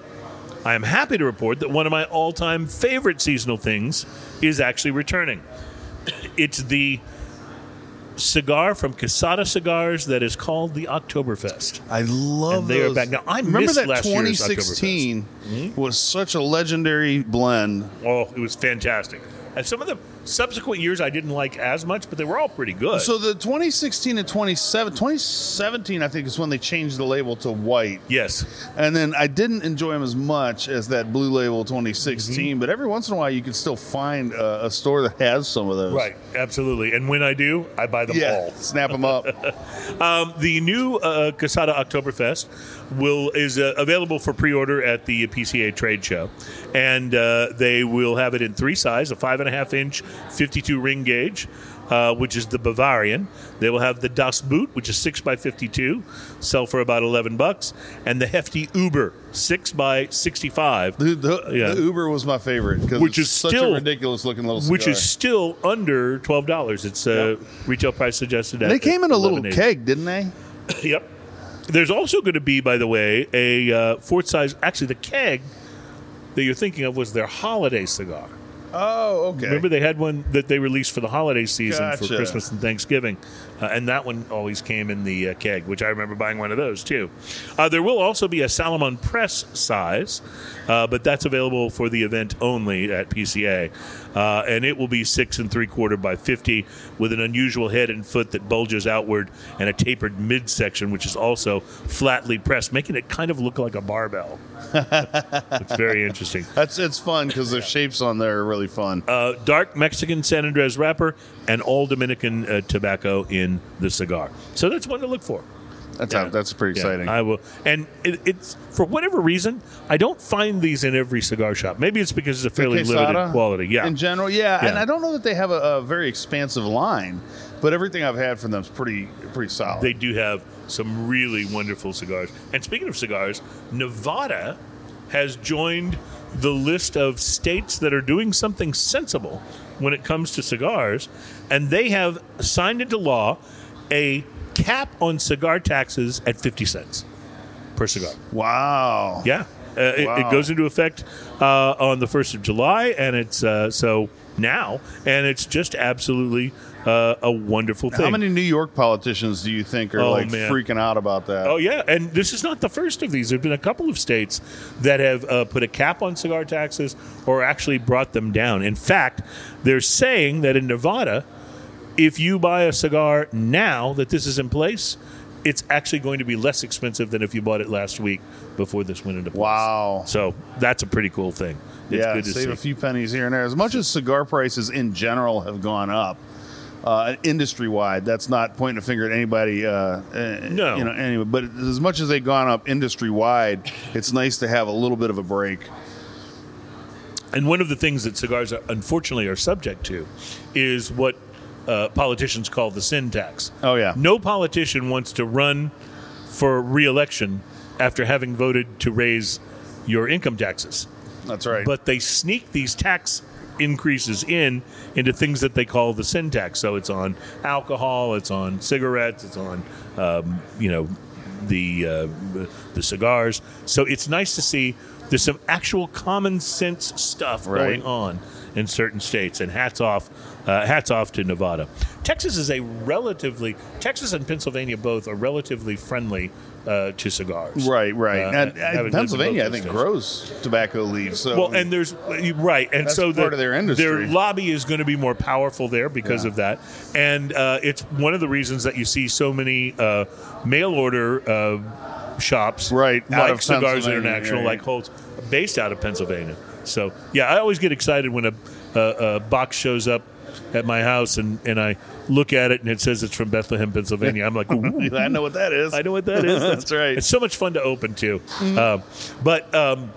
I am happy to report that one of my all-time favorite seasonal things is actually returning. It's the cigar from Casada Cigars that is called the Oktoberfest. I love And they are back. Now, I remember missed that last 2016 Mm-hmm. was such a legendary blend. Oh, it was fantastic. And some of the subsequent years I didn't like as much, but they were all pretty good. So the 2016 and 27, 2017, I think is when they changed the label to white, yes, and then I didn't enjoy them as much as that blue label 2016. Mm-hmm. But every once in a while, you can still find a, a store that has some of those. right, absolutely. And when I do, I buy them Yeah. all. Snap them up. [LAUGHS] Um, the new uh, Casada Oktoberfest will is uh, available for pre-order at the PCA trade show, and uh, they will have it in three size: a five and a half inch, 52 ring gauge. Uh, which is the Bavarian. They will have the Das Boot, which is six by fifty-two, sell for about eleven bucks, and the hefty Uber, six by sixty-five, The, the, Yeah. the Uber was my favorite because Which it's is such still- a ridiculous looking little cigar. which is still under twelve dollars. It's uh, retail price suggested. At they came in a little $11.80. keg, didn't they? [COUGHS] Yep. There's also going to be, by the way, a uh, fourth size. Actually, the keg that you're thinking of was their holiday cigar. Oh, okay. Remember, they had one that they released for the holiday season for Christmas and Thanksgiving, uh, and that one always came in the uh, keg, which I remember buying one of those too. Uh, there will also be a Salomon Press size, uh, but that's available for the event only at PCA, uh, and it will be six and three quarter by fifty, with an unusual head and foot that bulges outward and a tapered midsection, which is also flatly pressed, making it kind of look like a barbell. [LAUGHS] it's very interesting. That's it's fun because the shapes on there are really fun. uh, dark Mexican San Andres wrapper and all Dominican uh, tobacco in the cigar. So that's one to look for. That's Yeah. that's pretty Yeah, exciting. I will, and it, it's for whatever reason I don't find these in every cigar shop. Maybe it's because it's a fairly limited quality. Yeah, In general, yeah. Yeah. And I don't know that they have a, a very expansive line, but everything I've had from them is pretty pretty solid. they do have some really wonderful cigars. And speaking of cigars, Nevada has joined the list of states that are doing something sensible when it comes to cigars, and they have signed into law a cap on cigar taxes at 50 cents per cigar. wow. Yeah. Uh, it, it goes into effect uh, on the 1st of July, and it's uh, so now, and it's just absolutely uh, a wonderful thing. How many New York politicians do you think are Oh, like man. freaking out about that? Oh yeah, and this is not the first of these. There have been a couple of states that have uh, put a cap on cigar taxes or actually brought them down. In fact, they're saying that in Nevada, if you buy a cigar now that this is in place, it's actually going to be less expensive than if you bought it last week before this went into place. Wow. So that's a pretty cool thing. It's yeah, good to save see. a few pennies here and there. As much as cigar prices in general have gone up, uh, industry wide, that's not pointing a finger at anybody. Uh, uh, No. you know, anyway. But as much as they've gone up industry wide, it's nice to have a little bit of a break. And one of the things that cigars are, unfortunately are subject to is what uh, politicians call the sin tax. Oh, yeah. No politician wants to run for reelection after having voted to raise your income taxes. That's right. But they sneak these tax increases in into things that they call the sin tax. So it's on alcohol, it's on cigarettes, it's on um, you know the uh, the cigars. So it's nice to see there's some actual common sense stuff Right. going on in certain states. And hats off, uh, hats off to Nevada. Texas is a relatively Texas and Pennsylvania both are relatively friendly uh, to cigars. right, right. Uh, and, and Pennsylvania, I think, those grows tobacco leaves. So well, and there's right, and so the, part of their industry. their lobby is going to be more powerful there because Yeah. of that, and uh, it's one of the reasons that you see so many uh, mail order uh, shops, Right, like Cigars International, yeah, like. Holt's, based out of Pennsylvania. So yeah, I always get excited when a, a, a box shows up at my house and, and I look at it and it says it's from Bethlehem, Pennsylvania. I'm like, [LAUGHS] I know what that is. I know what that is. [LAUGHS] That's right. It's so much fun to open too. Um, but um,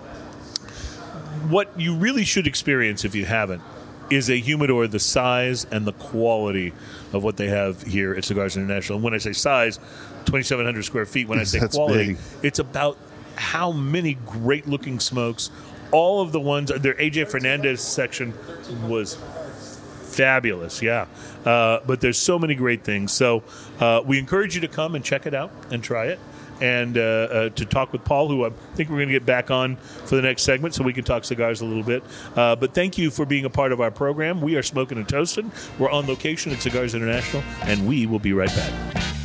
what you really should experience if you haven't is a humidor the size and the quality of what they have here at Cigars International. And when I say size, 2,700 square feet. When I [LAUGHS] say That's quality, big. it's about how many great looking smokes. All of the ones, their AJ Fernandez section was fabulous yeah. Uh, but there's so many great things. So uh, we encourage you to come and check it out and try it. And uh, uh, to talk with paul who i think we're going to get back on for the next segment so we can talk cigars a little bit. Uh, but thank you for being a part of our program. We are smoking and toasting. We're on location at cigars international and we will be right back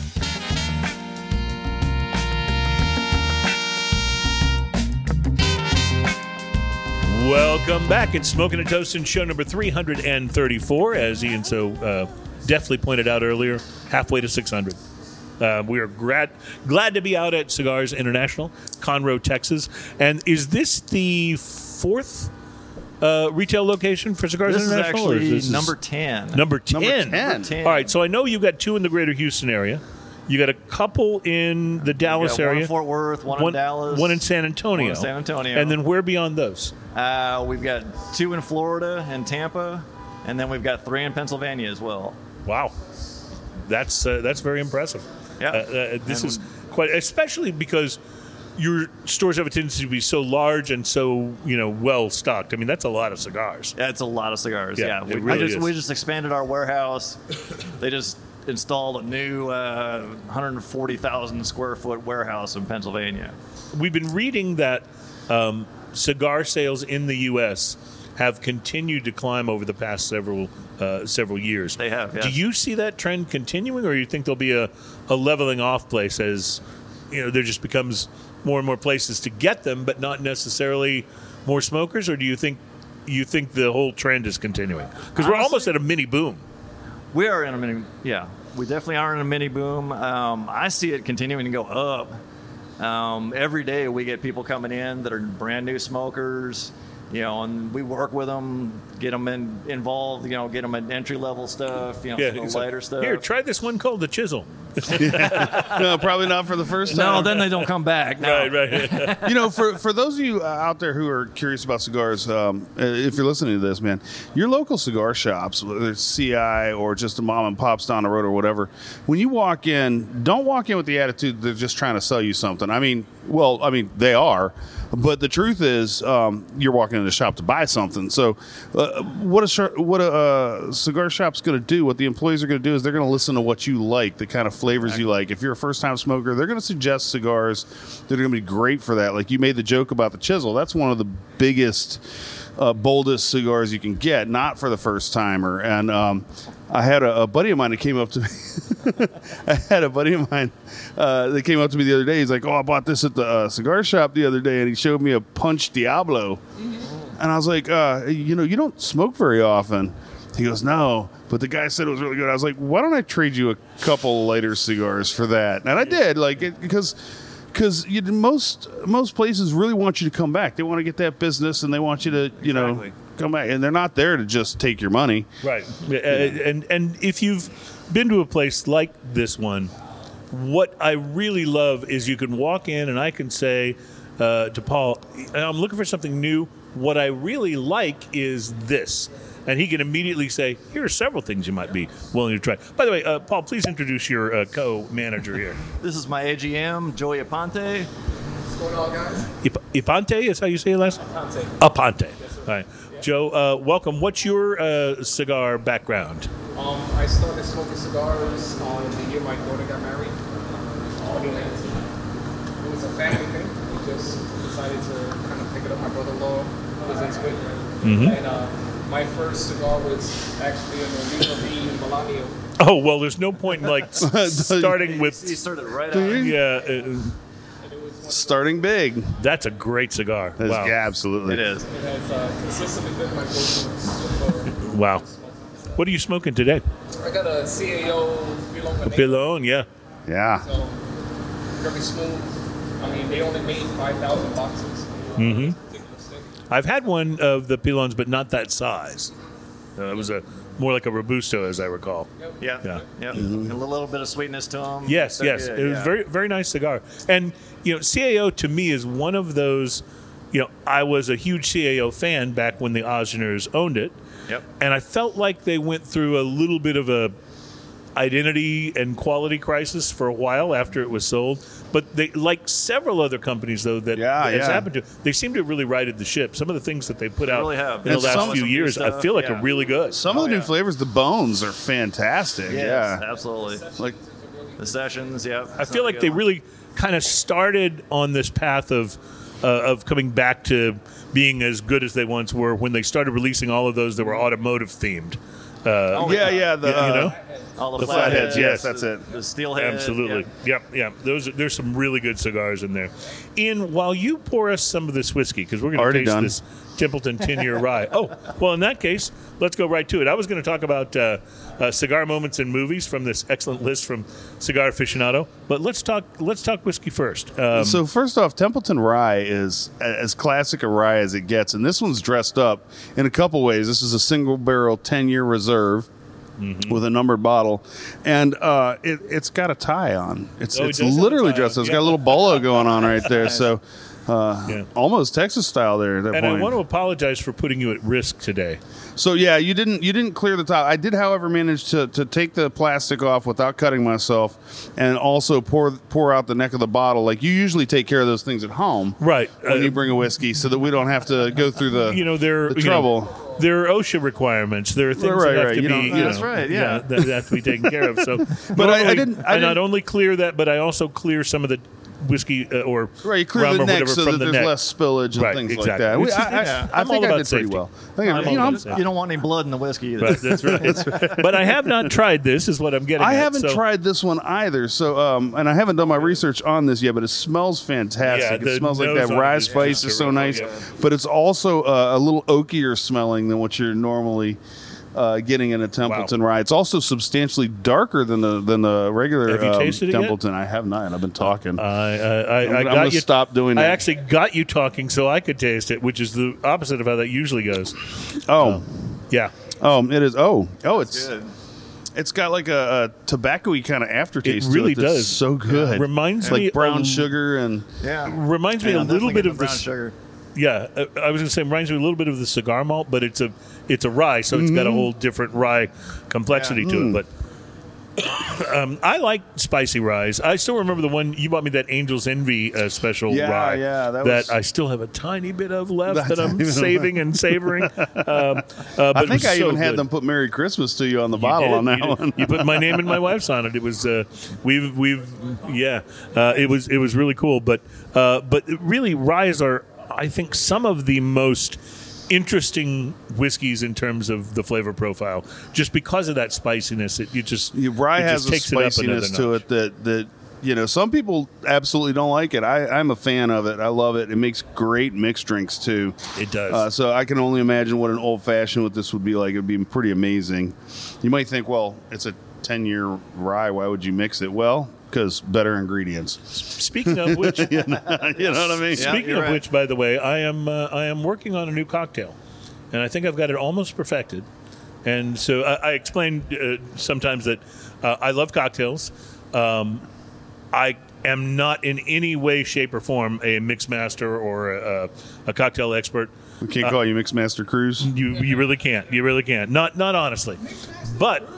Welcome back. It's Smoking and Toasting show number 334, as Ian so uh, deftly pointed out earlier, halfway to 600. Uh, we are glad, glad to be out at Cigars International, Conroe, Texas. And is this the fourth uh, retail location for Cigars This is International? or actually this number 10. Number 10. Number 10. Number 10. All right, so I know you've got two in the greater Houston area. You got a couple in the Dallas got one in Fort Worth, one, in Dallas, One in San Antonio. One in San Antonio. And then where beyond those? Uh, we've got two in Florida and Tampa, and then we've got three in Pennsylvania as well. Wow, that's uh, that's very impressive. Yeah. Uh, uh, this And- is quite, especially because your stores have a tendency to be so large and so you know well stocked. I mean, that's a lot of cigars. That's a lot of cigars. Yeah, Yeah, we, really just, we just expanded our warehouse. they just installed a new uh, 140,000 square foot warehouse in Pennsylvania. We've been reading that um, cigar sales in the U.S. have continued to climb over the past several uh, several years. They have, Do you see that trend continuing, or do you think there'll be a, a leveling off place as you know there just becomes more and more places to get them, but not necessarily more smokers? Or do you think you think the whole trend is continuing? Because we're almost at a mini boom. We are in a mini, yeah, we definitely are in a mini boom. Um, I see it continuing to go up. Um, every day we get people coming in that are brand new smokers, you know, and we work with them, get them in, involved, you know, get them in entry level stuff, you know, some of the it's like, stuff. Here, try this one called the Chisel. [LAUGHS] no, probably not for the first time. no, then they don't come back. No. Right, right. [LAUGHS] [LAUGHS] you know, for for those of you uh, out there who are curious about cigars, um, uh, if you're listening to this, man, your local cigar shops, whether it's CI or just a mom and pops down the road or whatever, when you walk in, don't walk in with the attitude they're just trying to sell you something. I mean, well, I mean they are, but the truth is, um, you're walking in the shop to buy something. So, uh, what a sh- what a uh, cigar shop's going to do, what the employees are going to do is they're going to listen to what you like, the kind of flavors you like. If you're a first time smoker, they're going to suggest cigars that are going to be great for that. Like you made the joke about the chisel. That's one of the biggest, uh, boldest cigars you can get, not for the first timer. And um, I had a, a buddy of mine that came up to me. [LAUGHS] I had a buddy of mine uh, that came up to me the other day. He's like, "Oh, I bought this at the uh, cigar shop the other day," and he showed me a Punch Diablo. And I was like, uh, "You know, you don't smoke very often." He goes, "No," but the guy said it was really good. I was like, "Why don't I trade you a couple lighter cigars for that?" And I did, like, it, because because you most most places really want you to come back. They want to get that business, and they want you to, you know, Exactly. Come back. And they're not there to just take your money. Right. Uh, and and if you've been to a place like this one, what I really love is you can walk in and I can say uh, to Paul, I'm looking for something new. What I really like is this. and he can immediately say, "Here are several things you might be willing to try." By the way, uh, Paul, please introduce your uh, co-manager here. This is my AGM, Joey Aponte. What's going on, guys? Ip- Ipante is how you say it last. Conte. Apante. All right, Joe. Uh, welcome. What's your uh, cigar background? Um, I started smoking cigars on the year my daughter got married, uh, 2019. It was a family thing. We just decided to kind of pick it up. My brother-in-law was into it. And uh, my first cigar was actually an Oliva V Melanio. Oh well, there's no point in like s- [LAUGHS] starting He with. started right out. Yeah, uh, And it was one Starting big. that's a great cigar. That's- Wow. Yeah, absolutely. It is. It has uh, consistently been my go-to. Wow. What are you smoking today? I got a CAO Pilon Veneno, Pilon. Yeah. Yeah. so very smooth. I mean, they only made 5,000 boxes. Mm-hmm. I've had one of the Pilons, but not that size. Uh, it was a more like a robusto, as I recall. Yeah. Yeah. Yeah. A little bit of sweetness to them. Yes, yes. it was very very nice cigar. And you know, CAO to me is one of those. You know, I was a huge CAO fan back when the Ozgeners owned it, Yep. and I felt like they went through a little bit of a identity and quality crisis for a while after it was sold. But they, like several other companies, though that Yeah, has yeah. happened to, they seem to have really righted the ship. Some of the things that they put out really have. in the last few some new years, I feel like yeah. are really good. Some of Oh, the new flavors, the bones are fantastic. Yes, yeah. absolutely. Like The sessions, yeah. I feel like they really kind of started on this path of uh, of coming back to being as good as they once were when they started releasing all of those that were automotive themed. Uh, Oh, yeah, yeah. The, you uh, know, all the, the flatheads, flatheads, yes, that's the, it. The steelhead, Absolutely. yeah. Yep, yeah. Those are, there's some really good cigars in there. Ian, while you pour us some of this whiskey, because we're going to taste done. this Templeton 10 year rye. [LAUGHS] Oh, well, in that case, let's go right to it. I was going to talk about uh, uh, cigar moments in movies from this excellent list from Cigar Aficionado, but let's talk. Let's talk whiskey first. Um, so first off, Templeton Rye is as classic a rye as it gets, and this one's dressed up in a couple ways. This is a single barrel, ten year reserve. Mm-hmm. With a numbered bottle, and uh, it, it's got a tie on. It's Oh, it's a literally dressed. It's yeah. got a little bolo going on right there. [LAUGHS] So, uh, Yeah. almost Texas style there. At that and point. I want to apologize for putting you at risk today. So yeah, you didn't you didn't clear the top. I did, however, manage to, to take the plastic off without cutting myself, and also pour pour out the neck of the bottle. Like you usually take care of those things at home, Right. When Uh, you bring a whiskey, so that we don't have to go through the you know there the you know, trouble. there are OSHA requirements. There are things Right, that have right. to You be. That's know, right, yeah. that, that have to be taken care of. So, [LAUGHS] But I- I didn't- I not didn't- only clear that, but I also clear some of the whiskey uh, or Right, you clear rum the or neck whatever so from that the there's neck. less spillage and Right, things exactly. like that. We- I, I, yeah. I I'm think all I about did pretty safety. well. I think I- I'm you know, about I'm- safety. You don't want any blood in the whiskey either. Right, that's right. [LAUGHS] but I have not tried this. Is what I'm getting. I at, haven't so- tried this one either. So, um, and I haven't done my research on this yet, but it smells fantastic. Yeah, the it smells like nose that on rye it is spice just is so terrific, nice, yeah. but it's also uh, a little oakier smelling than what you're normally uh, getting in a Templeton rye. It's also substantially darker than the than the regular Have you um, tasted it yet? Templeton. I have not. I've been talking. I, I, I, I'm I gonna got you. stop doing I that. actually got you talking so I could taste it, which is the opposite of how that usually goes. oh, Yeah, oh, it is. Oh, oh, it's Good. it's got like a, a tobacco-y kind of aftertaste. It really to it that's does. So good. Reminds like me brown of- sugar and Yeah. reminds me Yeah, a little bit get of the brown this. sugar. Yeah, I was going to say it reminds me a little bit of the cigar malt, but it's a it's a rye, so it's got Mm-hmm. a whole different rye complexity to Mm. it. But [COUGHS] um, I like spicy ryes. I still remember the one you bought me that Angel's Envy uh, special Yeah, rye. yeah, that was- I still have a tiny bit of left That that I'm [LAUGHS] saving and savoring. [LAUGHS] Um, uh, but I think I so even had them put "Merry Christmas" to you on the You bottle did, on that you one. you put my name and my wife's on it. It was uh, we've we've yeah. Uh, it was it was really cool. But uh, but really, ryes are I think some of the most interesting whiskeys in terms of the flavor profile, just because of that spiciness. It you just Yeah, rye it has just a it spiciness another to notch. it that that you know some people absolutely don't like it. I, I'm a fan of it. I love it. It makes great mixed drinks too. It does. Uh, so I can only imagine what an old fashioned with this would be like. It'd be pretty amazing. You might think, well, it's a 10 year rye. Why would you mix it? Well, because better ingredients. Speaking of [LAUGHS] which, you know what I mean? Speaking you're of right. which, by the way, I am uh, I am working on a new cocktail, and I think I've got it almost perfected. And so I, I explained uh, sometimes that uh, I love cocktails. Um, I am not in any way, shape, or form a mix master or a, a cocktail expert. We can't call you Mixmaster Cruz. You you really can't. You really can't. Not not honestly, but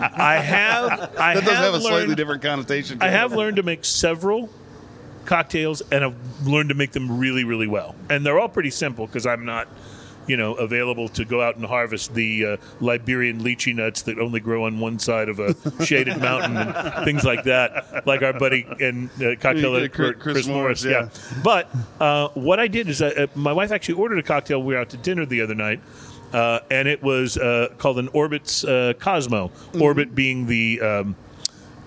I I have I That does have a learned, slightly different connotation. to I have learned to make several cocktails, and I've learned to make them really really well. And they're all pretty simple because I'm not. You know, available to go out and harvest the uh, Liberian lychee nuts that only grow on one side of a [LAUGHS] shaded mountain and things like that, like our buddy and uh, cocktail Yeah, Chris Chris, Morris, Morris. yeah. But uh, what I did is, uh, uh, my wife actually ordered a cocktail. We were out to dinner the other night, uh, and it was uh, called an Orbit's uh, Cosmo. Mm-hmm. Orbit being the um,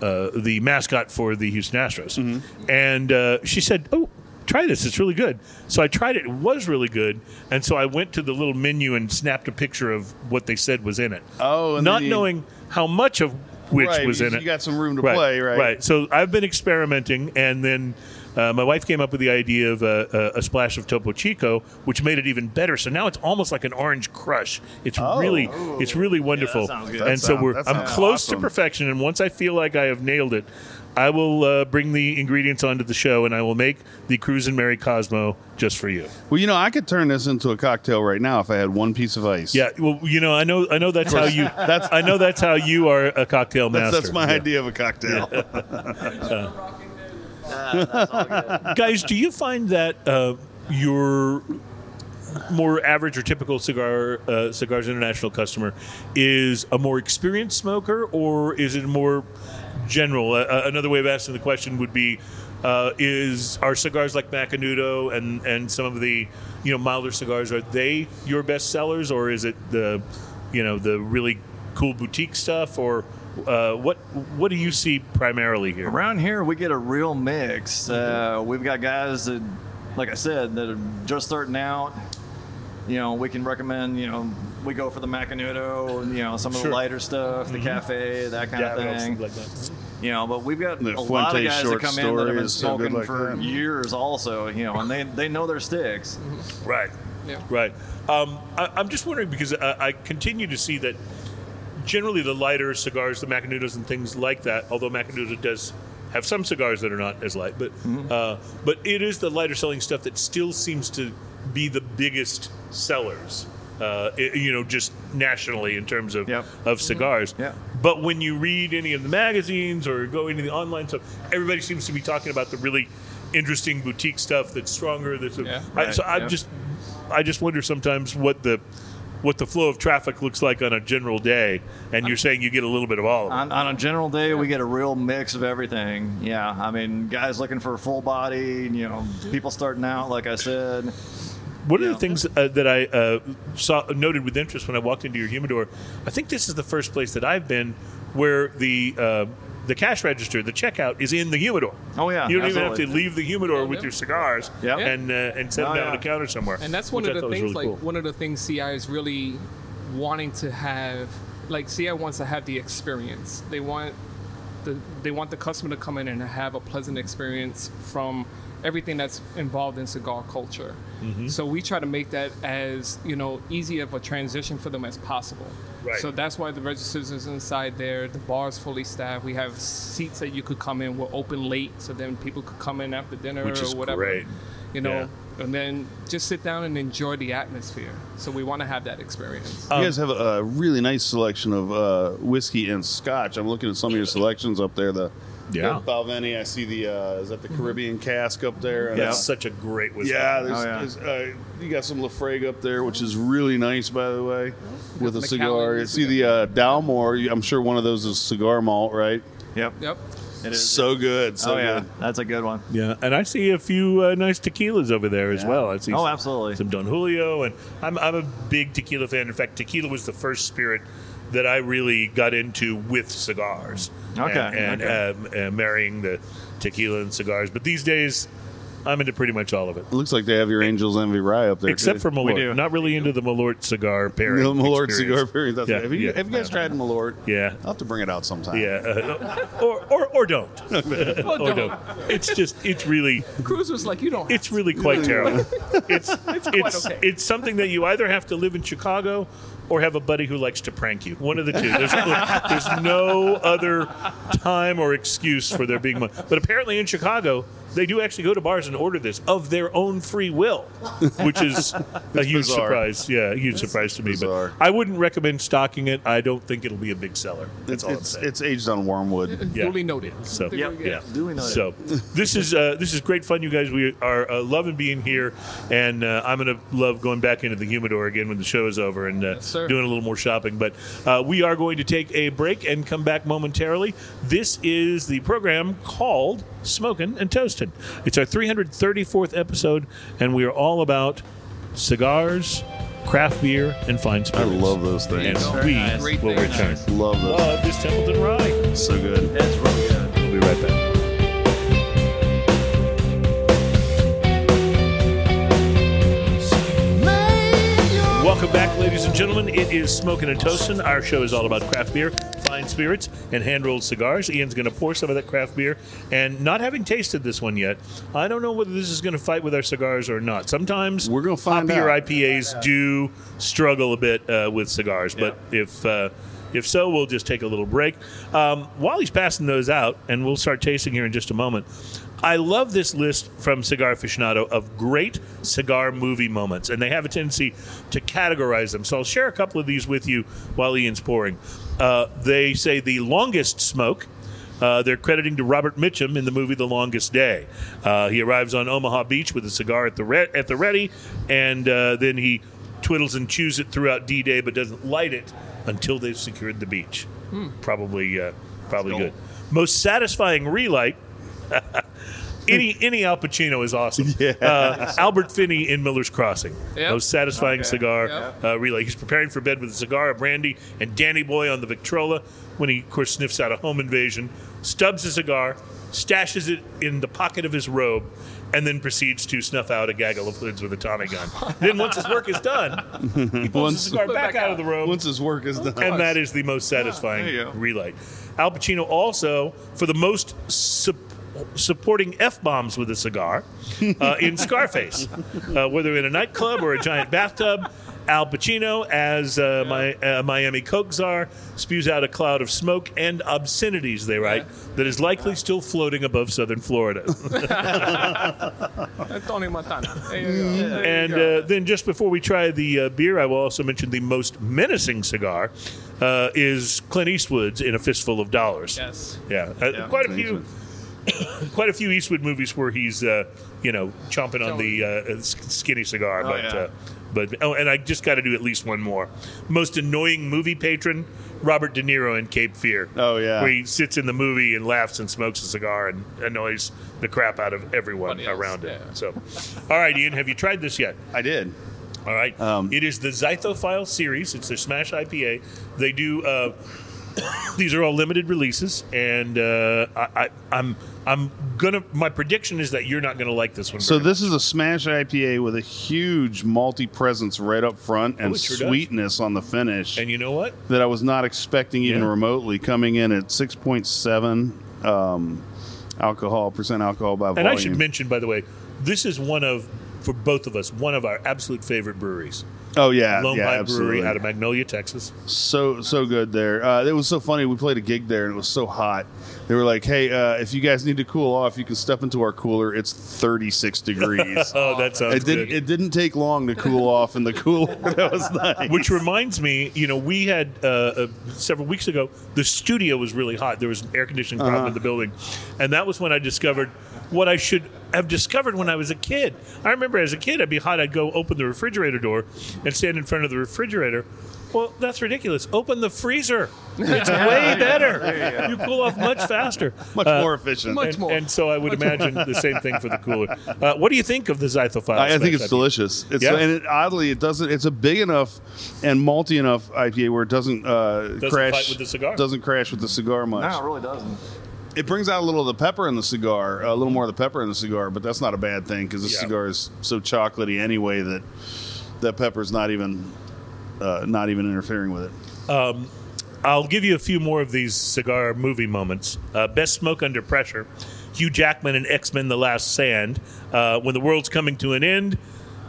uh, the mascot for the Houston Astros. Mm-hmm. And uh, she said, "Oh, try this. It's really good." So I tried it. It was really good. And so I went to the little menu and snapped a picture of what they said was in it. Oh, and not you- knowing how much of which Right, was in you it. You got some room to play, right? Right. So I've been experimenting, and then uh, my wife came up with the idea of uh, a, a splash of Topo Chico, which made it even better. So now it's almost like an orange crush. It's Oh. really, it's really wonderful. sounds good. And That so sound- we're, I'm close awesome. to perfection. And once I feel like I have nailed it, I will uh, bring the ingredients onto the show, and I will make the Cruz and Mary Cosmo just for you. Well, you know, I could turn this into a cocktail right now if I had one piece of ice. Yeah. Well, you know, I know, I know that's how you. [LAUGHS] that's I know that's how you are a cocktail That's, master. that's my Yeah. idea of a cocktail. [LAUGHS] guys, do you find that uh, your more average or typical cigar uh, cigars international customer is a more experienced smoker, or is it more general? Uh, another way of asking the question would be. Uh, is are cigars like Macanudo and, and some of the you know milder cigars are they your best sellers or is it the you know the really cool boutique stuff or uh, what what do you see primarily here? Around here, we get a real mix. Uh, we've got guys that, like I said, that are just starting out. You know, we can recommend. You know, we go for the Macanudo. And you know, some of Sure. the lighter stuff, the cafe, that kind of thing. like that. You know, but we've got The a lot of guys that come in that have been is smoking like for that. years, also. You know, and they they know their sticks. Right. Yeah. Right. Um, I, I'm just wondering because I, I continue to see that generally the lighter cigars, the Macanudos and things like that, although Macanudo does have some cigars that are not as light, but uh, but it is the lighter selling stuff that still seems to be the biggest sellers. Uh, i- you know, just nationally in terms of Yep. of cigars. Yeah. But when you read any of the magazines or go into the online stuff, everybody seems to be talking about the really interesting boutique stuff that's stronger. That's Yeah. I, so Right, I'm yeah. just I just wonder sometimes what the what the flow of traffic looks like on a general day, and you're saying you get a little bit of all of it. On, on a general day, we get a real mix of everything. Yeah, I mean, guys looking for a full body. You know, people starting out, like I said. One of the things uh, that I uh, saw noted with interest when I walked into your humidor, I think this is the first place that I've been where the uh, the cash register, the checkout, is in the humidor. Oh, yeah, you don't even have to leave the humidor with your cigars Yep. and uh, and set them Oh, down on yeah. the counter somewhere. And that's one of the things, really like cool. one of the things CI is really wanting to have. Like CI wants to have the experience. They want the they want the customer to come in and have a pleasant experience from everything that's involved in cigar culture. Mm-hmm. So we try to make that as you know easy of a transition for them as possible. Right. So that's why the registers is inside there. The bar is fully staffed. We have seats that you could come in. We're open late, so then people could come in after dinner Which or is whatever. great. You know, Yeah. and then just sit down and enjoy the atmosphere. So we want to have that experience. Um, you guys have a, a really nice selection of uh, whiskey and scotch. I'm looking at some of your selections up there. The Yeah. the Balvenie. I see the uh, is that the Caribbean cask up there? And, That's uh, such a great whiskey. Yeah, there's, Oh, yeah. there's, uh, you got some Laphroaig up there, which is really nice, by the way, with a Macallan, cigar. we See the uh, Dalmore. I'm sure one of those is cigar malt, right? Yep. Yep. It is. So good. So oh yeah, good. that's a good one. Yeah, and I see a few uh, nice tequilas over there as well. I see Oh, some- absolutely. some Don Julio, and I'm I'm a big tequila fan. In fact, tequila was the first spirit that I really got into with cigars. Okay, and, and okay. Um, uh, marrying the tequila and cigars. But these days, I'm into pretty much all of it. It looks like they have your Angel's Envy Rye up there. Except for too. Malort. do. Not really into the Malort cigar pairing. the Malort experience. cigar period. That's Yeah, right. Have, you, yeah. have you guys tried Malort? Yeah. I'll have to bring it out sometime. Yeah, uh, or, or or don't, [LAUGHS] [LAUGHS] or don't. It's just it's really Cruz was like, you don't. it's really quite terrible. [LAUGHS] It's it's it's, okay. it's something that you either have to live in Chicago or have a buddy who likes to prank you. One of the two. There's, there's no other time or excuse for there being one. But apparently in Chicago, they do actually go to bars and order this of their own free will, which is [LAUGHS] a huge bizarre. surprise. Yeah, a huge surprise to me. bizarre. But I wouldn't recommend stocking it. I don't think it'll be a big seller. That's It's all I'm it's, saying. it's aged on wormwood. [LAUGHS] yeah. Duly noted. So Duly Yep. noted. yeah, Duly noted. So this is uh, this is great fun, you guys. We are uh, loving being here, and uh, I'm gonna love going back into the humidor again when the show is over and uh, sir. doing a little more shopping. But uh, we are going to take a break and come back momentarily. This is the program called Smoking and Toasting. It's our 334th episode, and we are all about cigars, craft beer, and fine spirits. I love those And things. we nice. Will things. return. Love those. Love this Templeton Rye. So good. It's really good. We'll be right back. Welcome back, ladies and gentlemen. It is Smoking and Toasting. Our show is all about craft beer, fine spirits, and hand rolled cigars. Ian's going to pour some of that craft beer. And not having tasted this one yet, I don't know whether this is going to fight with our cigars or not. Sometimes We're gonna find hoppier out. IPAs do struggle a bit uh, with cigars, but if. Uh, if so, we'll just take a little break. Um, while he's passing those out, and we'll start tasting here in just a moment, I love this list from Cigar Aficionado of great cigar movie moments, and they have a tendency to categorize them. So I'll share a couple of these with you while Ian's pouring. Uh, they say the longest smoke. Uh, they're crediting to Robert Mitchum in the movie The Longest Day. Uh, he arrives on Omaha Beach with a cigar at the re- at the ready, and uh, then he twiddles and chews it throughout D-Day, but doesn't light it until they've secured the beach. Probably, uh, probably good. Most satisfying relight. Any any Al Pacino is awesome. [LAUGHS] Uh, Albert Finney in Miller's Crossing. Yep. Most satisfying Okay. cigar. Yep. Uh, relay. He's preparing for bed with a cigar, a brandy, and Danny Boy on the Victrola when he, of course, sniffs out a home invasion, stubs a cigar, stashes it in the pocket of his robe, and then proceeds to snuff out a gaggle of hoods with a Tommy gun. [LAUGHS] then, once his work is done, he pulls the Once- cigar back out of the robe Once his work is done. and that is the most satisfying there you go. relight. Al Pacino also for the most sup- supporting f bombs with a cigar uh, in [LAUGHS] Scarface, uh, whether in a nightclub or a giant bathtub. Al Pacino, as uh, my uh, Miami Coke czar, spews out a cloud of smoke and obscenities. They write that is likely still floating above southern Florida. [LAUGHS] Tony Montana. There you go. There you And uh, then just before we try the uh, beer, I will also mention the most menacing cigar uh, is Clint Eastwood's in a fistful of dollars. yes. Yeah, Yeah, quite a few, [COUGHS] quite a few Eastwood movies where he's, uh, you know, chomping on the uh, skinny cigar. but, yeah. uh, but oh, and I just got to do at least one more. Most annoying movie patron, Robert De Niro in Cape Fear. Oh, yeah. where he sits in the movie and laughs and smokes a cigar and annoys the crap out of everyone else, around him. yeah. So, all right, Ian, have you tried this yet? I did. All right. Um, it is the Zythophile series. It's their Smash IPA. They do. Uh, [COUGHS] these are all limited releases, and uh, I, I, I'm I'm gonna. My prediction is that you're not gonna like this one. So this is a smash IPA with a huge malty presence right up front and Oh, sure does. sweetness on the finish. And you know what? that I was not expecting even Yeah. remotely. Coming in at six point seven um, alcohol percent alcohol by volume. And. I should mention, by the way, this is one of for both of us one of our absolute favorite breweries. Oh yeah, Lone yeah, Pint absolutely. Brewery out of Magnolia, Texas. so so good there. Uh, it was so funny. We played a gig there and it was so hot. They were like, "Hey, uh, if you guys need to cool off, you can step into our cooler. It's 36 degrees." [LAUGHS] Oh, that sounds it didn't. good. It didn't take long to cool off in the cooler. [LAUGHS] That was nice. Which reminds me, you know, we had uh, uh, several weeks ago. The studio was really hot. There was an air conditioning problem Uh-huh. in the building, and that was when I discovered what I should have discovered when I was a kid. I remember as a kid, I'd be hot. I'd go open the refrigerator door and stand in front of the refrigerator. Well, that's ridiculous. Open the freezer. It's way better. You cool off much faster. much Uh, more efficient. much and, more. and so I would imagine the same thing for the cooler. Uh, what do you think of the Zythophile? I, I think it's IPA? delicious. It's Yeah? and it, oddly it doesn't. It's a big enough and malty enough IPA where it doesn't uh, crash fight with the cigar. Doesn't crash with the cigar much. No, it really doesn't. It brings out a little of the pepper in the cigar, a little more of the pepper in the cigar, but that's not a bad thing because the Yeah. cigar is so chocolatey anyway that that pepper's not even uh, not even interfering with it. I'll give you a few more of these cigar movie moments. Uh, Best Smoke Under Pressure. Hugh Jackman in X Men The Last Stand. Uh, when the world's coming to an end,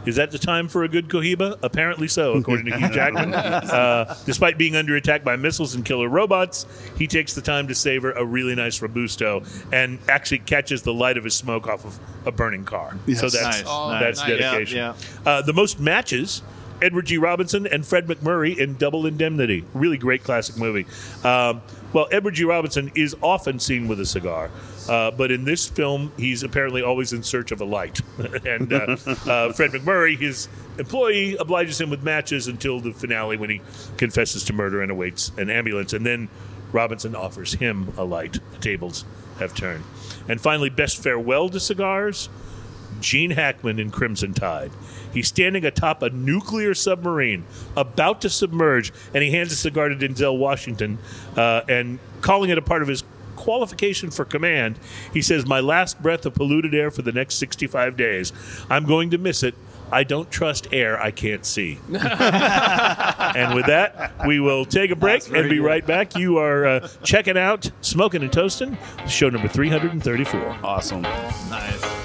is that the time for a good Cohiba? Apparently so, according to Hugh Jackman. [LAUGHS] Uh, despite being under attack by missiles and killer robots, he takes the time to savor a really nice Robusto and actually catches the light of his smoke off of a burning car. So that's, Nice. Oh, that's nice. dedication. Yeah, Uh, the most matches Edward G. Robinson and Fred MacMurray in Double Indemnity. Really great classic movie. Um, well, Edward G. Robinson is often seen with a cigar, uh, but in this film, he's apparently always in search of a light. [LAUGHS] and uh, uh, Fred MacMurray, his employee, obliges him with matches until the finale when he confesses to murder and awaits an ambulance. And then Robinson offers him a light. The tables have turned. And finally, best farewell to cigars. Gene Hackman in Crimson Tide. He's standing atop a nuclear submarine about to submerge, and he hands a cigar to Denzel Washington uh, and calling it a part of his qualification for command. He says, My last breath of polluted air for the next 65 days. I'm going to miss it. I don't trust air I can't see. [LAUGHS] and with that, we will take a break and be good. right back. You are uh, checking out Smoking and Toasting, show number 334. Awesome. Nice.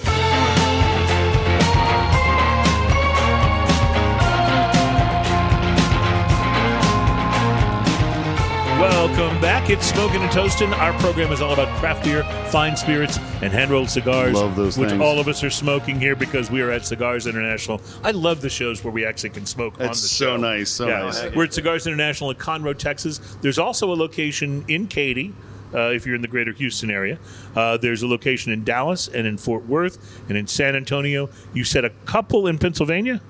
Welcome back. It's Smoking and Toasting. Our program is all about craft beer, fine spirits, and hand rolled cigars. Love those which things. all of us are smoking here because we are at Cigars International. I love the shows where we actually can smoke on the It's show. so nice, so Yeah. nice. We're at Cigars International in Conroe, Texas. There's also a location in Katy. Uh, if you're in the greater Houston area, uh, there's a location in Dallas and in Fort Worth and in San Antonio. You said a couple in Pennsylvania?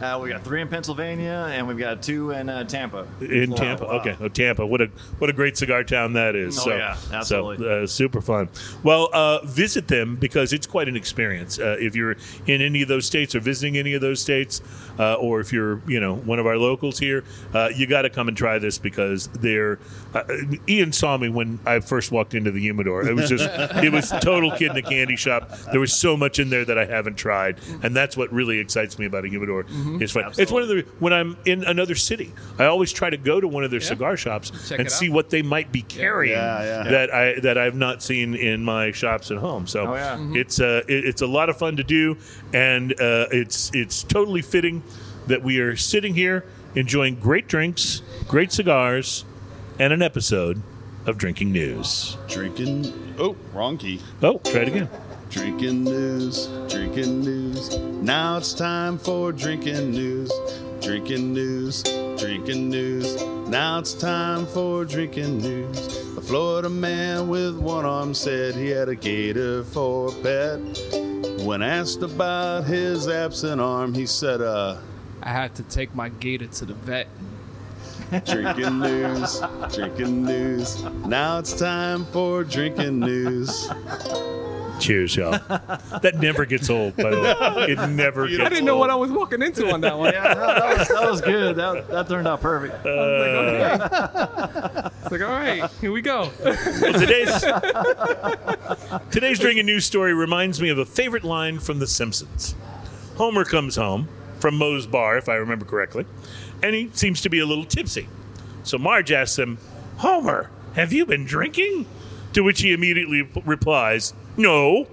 Uh, we got three in Pennsylvania, and we've got two in uh, Tampa. In Wow, Tampa, wow. okay. Oh, Tampa, what a what a great cigar town that is. Oh, so, yeah, absolutely. So, uh, super fun. Well, uh, visit them because it's quite an experience. Uh, if you're in any of those states or visiting any of those states, uh, or if you're you know one of our locals here, uh, you got to come and try this because they're. Uh, Ian saw me when I first walked into the humidor. It was just [LAUGHS] it was total kid in a candy shop. There was so much in there that I haven't tried, and that's what really excites me about a humidor. Is fun. It's one of the when I'm in another city, I always try to go to one of their cigar shops Check and see what they might be carrying Yeah, yeah. that I that I've not seen in my shops at home. So Oh, yeah. it's uh, it- it's a lot of fun to do, and uh, it's it's totally fitting that we are sitting here enjoying great drinks, great cigars, and an episode of Drinking News. Drinking. Oh, wrong key. Oh, try it again. Drinking news, drinking news. Now it's time for drinking news. Drinking news, drinking news. Now it's time for drinking news. A Florida man with one arm said he had a gator for a pet. When asked about his absent arm, he said, uh, I had to take my gator to the vet. drinking [LAUGHS] news, drinking news. Now it's time for drinking news. Cheers, y'all. that never gets old, by the way. It never gets I didn't know old. what I was walking into on that one. Yeah, no, that, was, that was good. That, that turned out perfect. It's like, all right, here we go. Well, today's today's drinking news story reminds me of a favorite line from The Simpsons. Homer comes home from Moe's bar, if I remember correctly, and he seems to be a little tipsy. So Marge asks him, "Homer, have you been drinking?" To which he immediately replies, "No."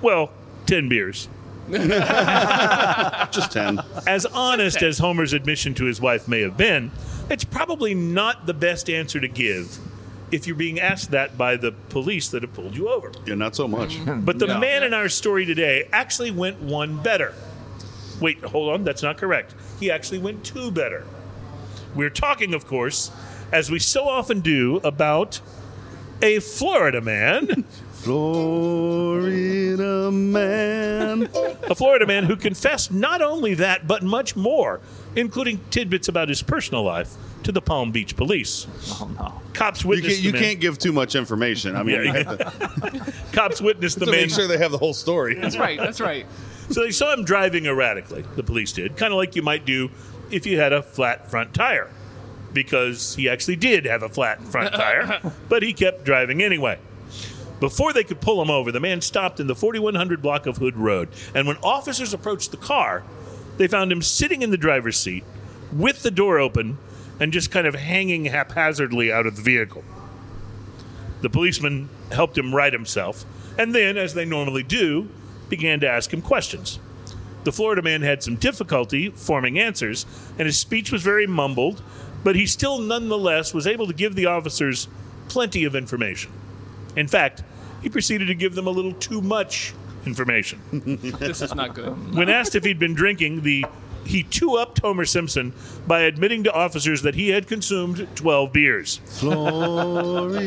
Well, ten beers. [LAUGHS] Just 10. As honest as Homer's admission to his wife may have been, it's probably not the best answer to give if you're being asked that by the police that have pulled you over. Yeah, not so much. [LAUGHS] But the Yeah. man in our story today actually went one better. Wait, hold on, that's not correct. He actually went two better. We're talking, of course, as we so often do, about a Florida man, [LAUGHS] Florida man. a Florida man who confessed not only that, but much more, including tidbits about his personal life, to the Palm Beach police. Oh, no. Cops You, witnessed can't, you the man. can't give too much information. I mean, Yeah, you you [LAUGHS] to, Cops witnessed the to man. make sure they have the whole story. That's right. That's right. So they saw him driving erratically, the police did, kind of like you might do if you had a flat front tire, because he actually did have a flat front tire, [LAUGHS] but he kept driving anyway. Before they could pull him over, the man stopped in the 4100 block of Hood Road. And when officers approached the car, they found him sitting in the driver's seat with the door open and just kind of hanging haphazardly out of the vehicle. The policeman helped him right himself, and then, as they normally do, began to ask him questions. The Florida man had some difficulty forming answers, and his speech was very mumbled, but he still nonetheless was able to give the officers plenty of information. In fact, he proceeded to give them a little too much information. [LAUGHS] This is not good. When asked if he'd been drinking, the he two upped Homer Simpson by admitting to officers that he had consumed 12 beers. Florida